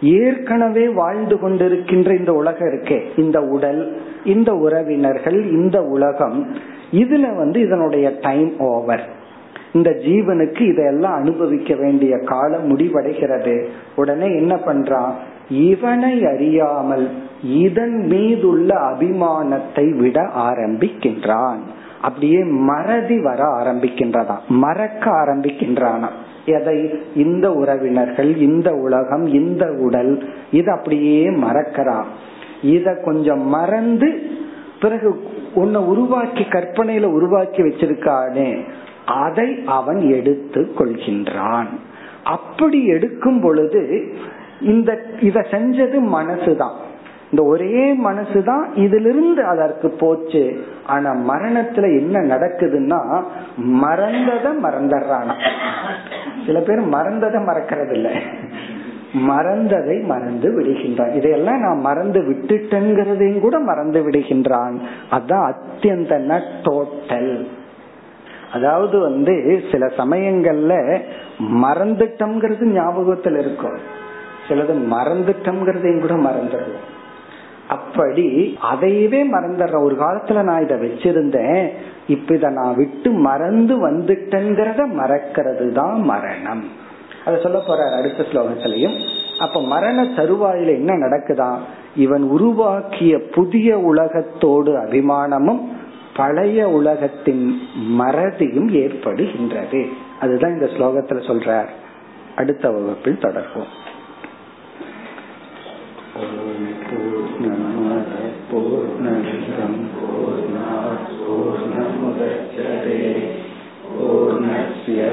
ஏற்கனவே வாழ்ந்து கொண்டிருக்கின்ற இந்த உலகம் இருக்கே இந்த உடல் இந்த உறவினர்கள் இந்த உலகம் இதுல வந்து இதனுடைய டைம் ஓவர் இந்த ஜீவனுக்கு இதெல்லாம் அனுபவிக்க வேண்டிய காலம் முடிவடைகிறது. உடனே என்ன பண்றான்? இவனை அறியாமல் இதன் மீதுள்ள அபிமானத்தை விட ஆரம்பிக்கின்றான். அப்படியே மறதி வர ஆரம்பிக்கின்றதா? மறக்க ஆரம்பிக்கின்றானா? எதை? இந்த உறவினர்கள் இந்த உலகம் இந்த உடல் இது அப்படியே மறக்கிறான் இத கொஞ்சம் மறந்து பிறகு உன்னை உருவாக்கி கற்பனையில உருவாக்கி வச்சிருக்கானே அதை அவன் எடுத்து கொள்கின்றான். அப்படி எடுக்கும் பொழுது இந்த இத செஞ்சது மனசுதான். இந்த ஒரே மனசுதான் இதிலிருந்து அதற்கு போச்சு. ஆனா மரணத்துல என்ன நடக்குதுன்னா மறந்தத மறந்துடுறானா. சில பேர் மறந்ததை மறக்கிறது இல்ல மறந்ததை மறந்து விடுகின்றான். இதையெல்லாம் நான் மறந்து விட்டுட்டேங்கிறதையும் கூட மறந்து விடுகின்றான். அதான் அத்தியந்த டோட்டல் அதாவது வந்து சில சமயங்கள்ல மறந்துட்டோம்ங்கிறது ஞாபகத்துல இருக்கும். சிலது மறந்துட்டோம்ங்கிறதையும் கூட மறந்துடுவோம். அப்படி அதையவே மறந்துடுற ஒரு காலத்துல நான் இதை வச்சிருந்தேன். இப்ப இத நான் விட்டு மறந்து வந்துட்டேங்கிறத மறக்கிறது தான் மரணம். அத சொல்ல போற அடுத்த ஸ்லோகத்திலையும். அப்ப மரண தருவாயில என்ன நடக்குதான் இவன் உருவாக்கிய புதிய உலகத்தோடு அபிமானமும் பழைய உலகத்தின் மறதியும் ஏற்படுகின்றது. அதுதான் இந்த ஸ்லோகத்துல சொல்றார். அடுத்த வகுப்பில் தொடர்போம் पूर्णमिदं पूर्णात् पूर्णमुदच्यते पूर्णस्य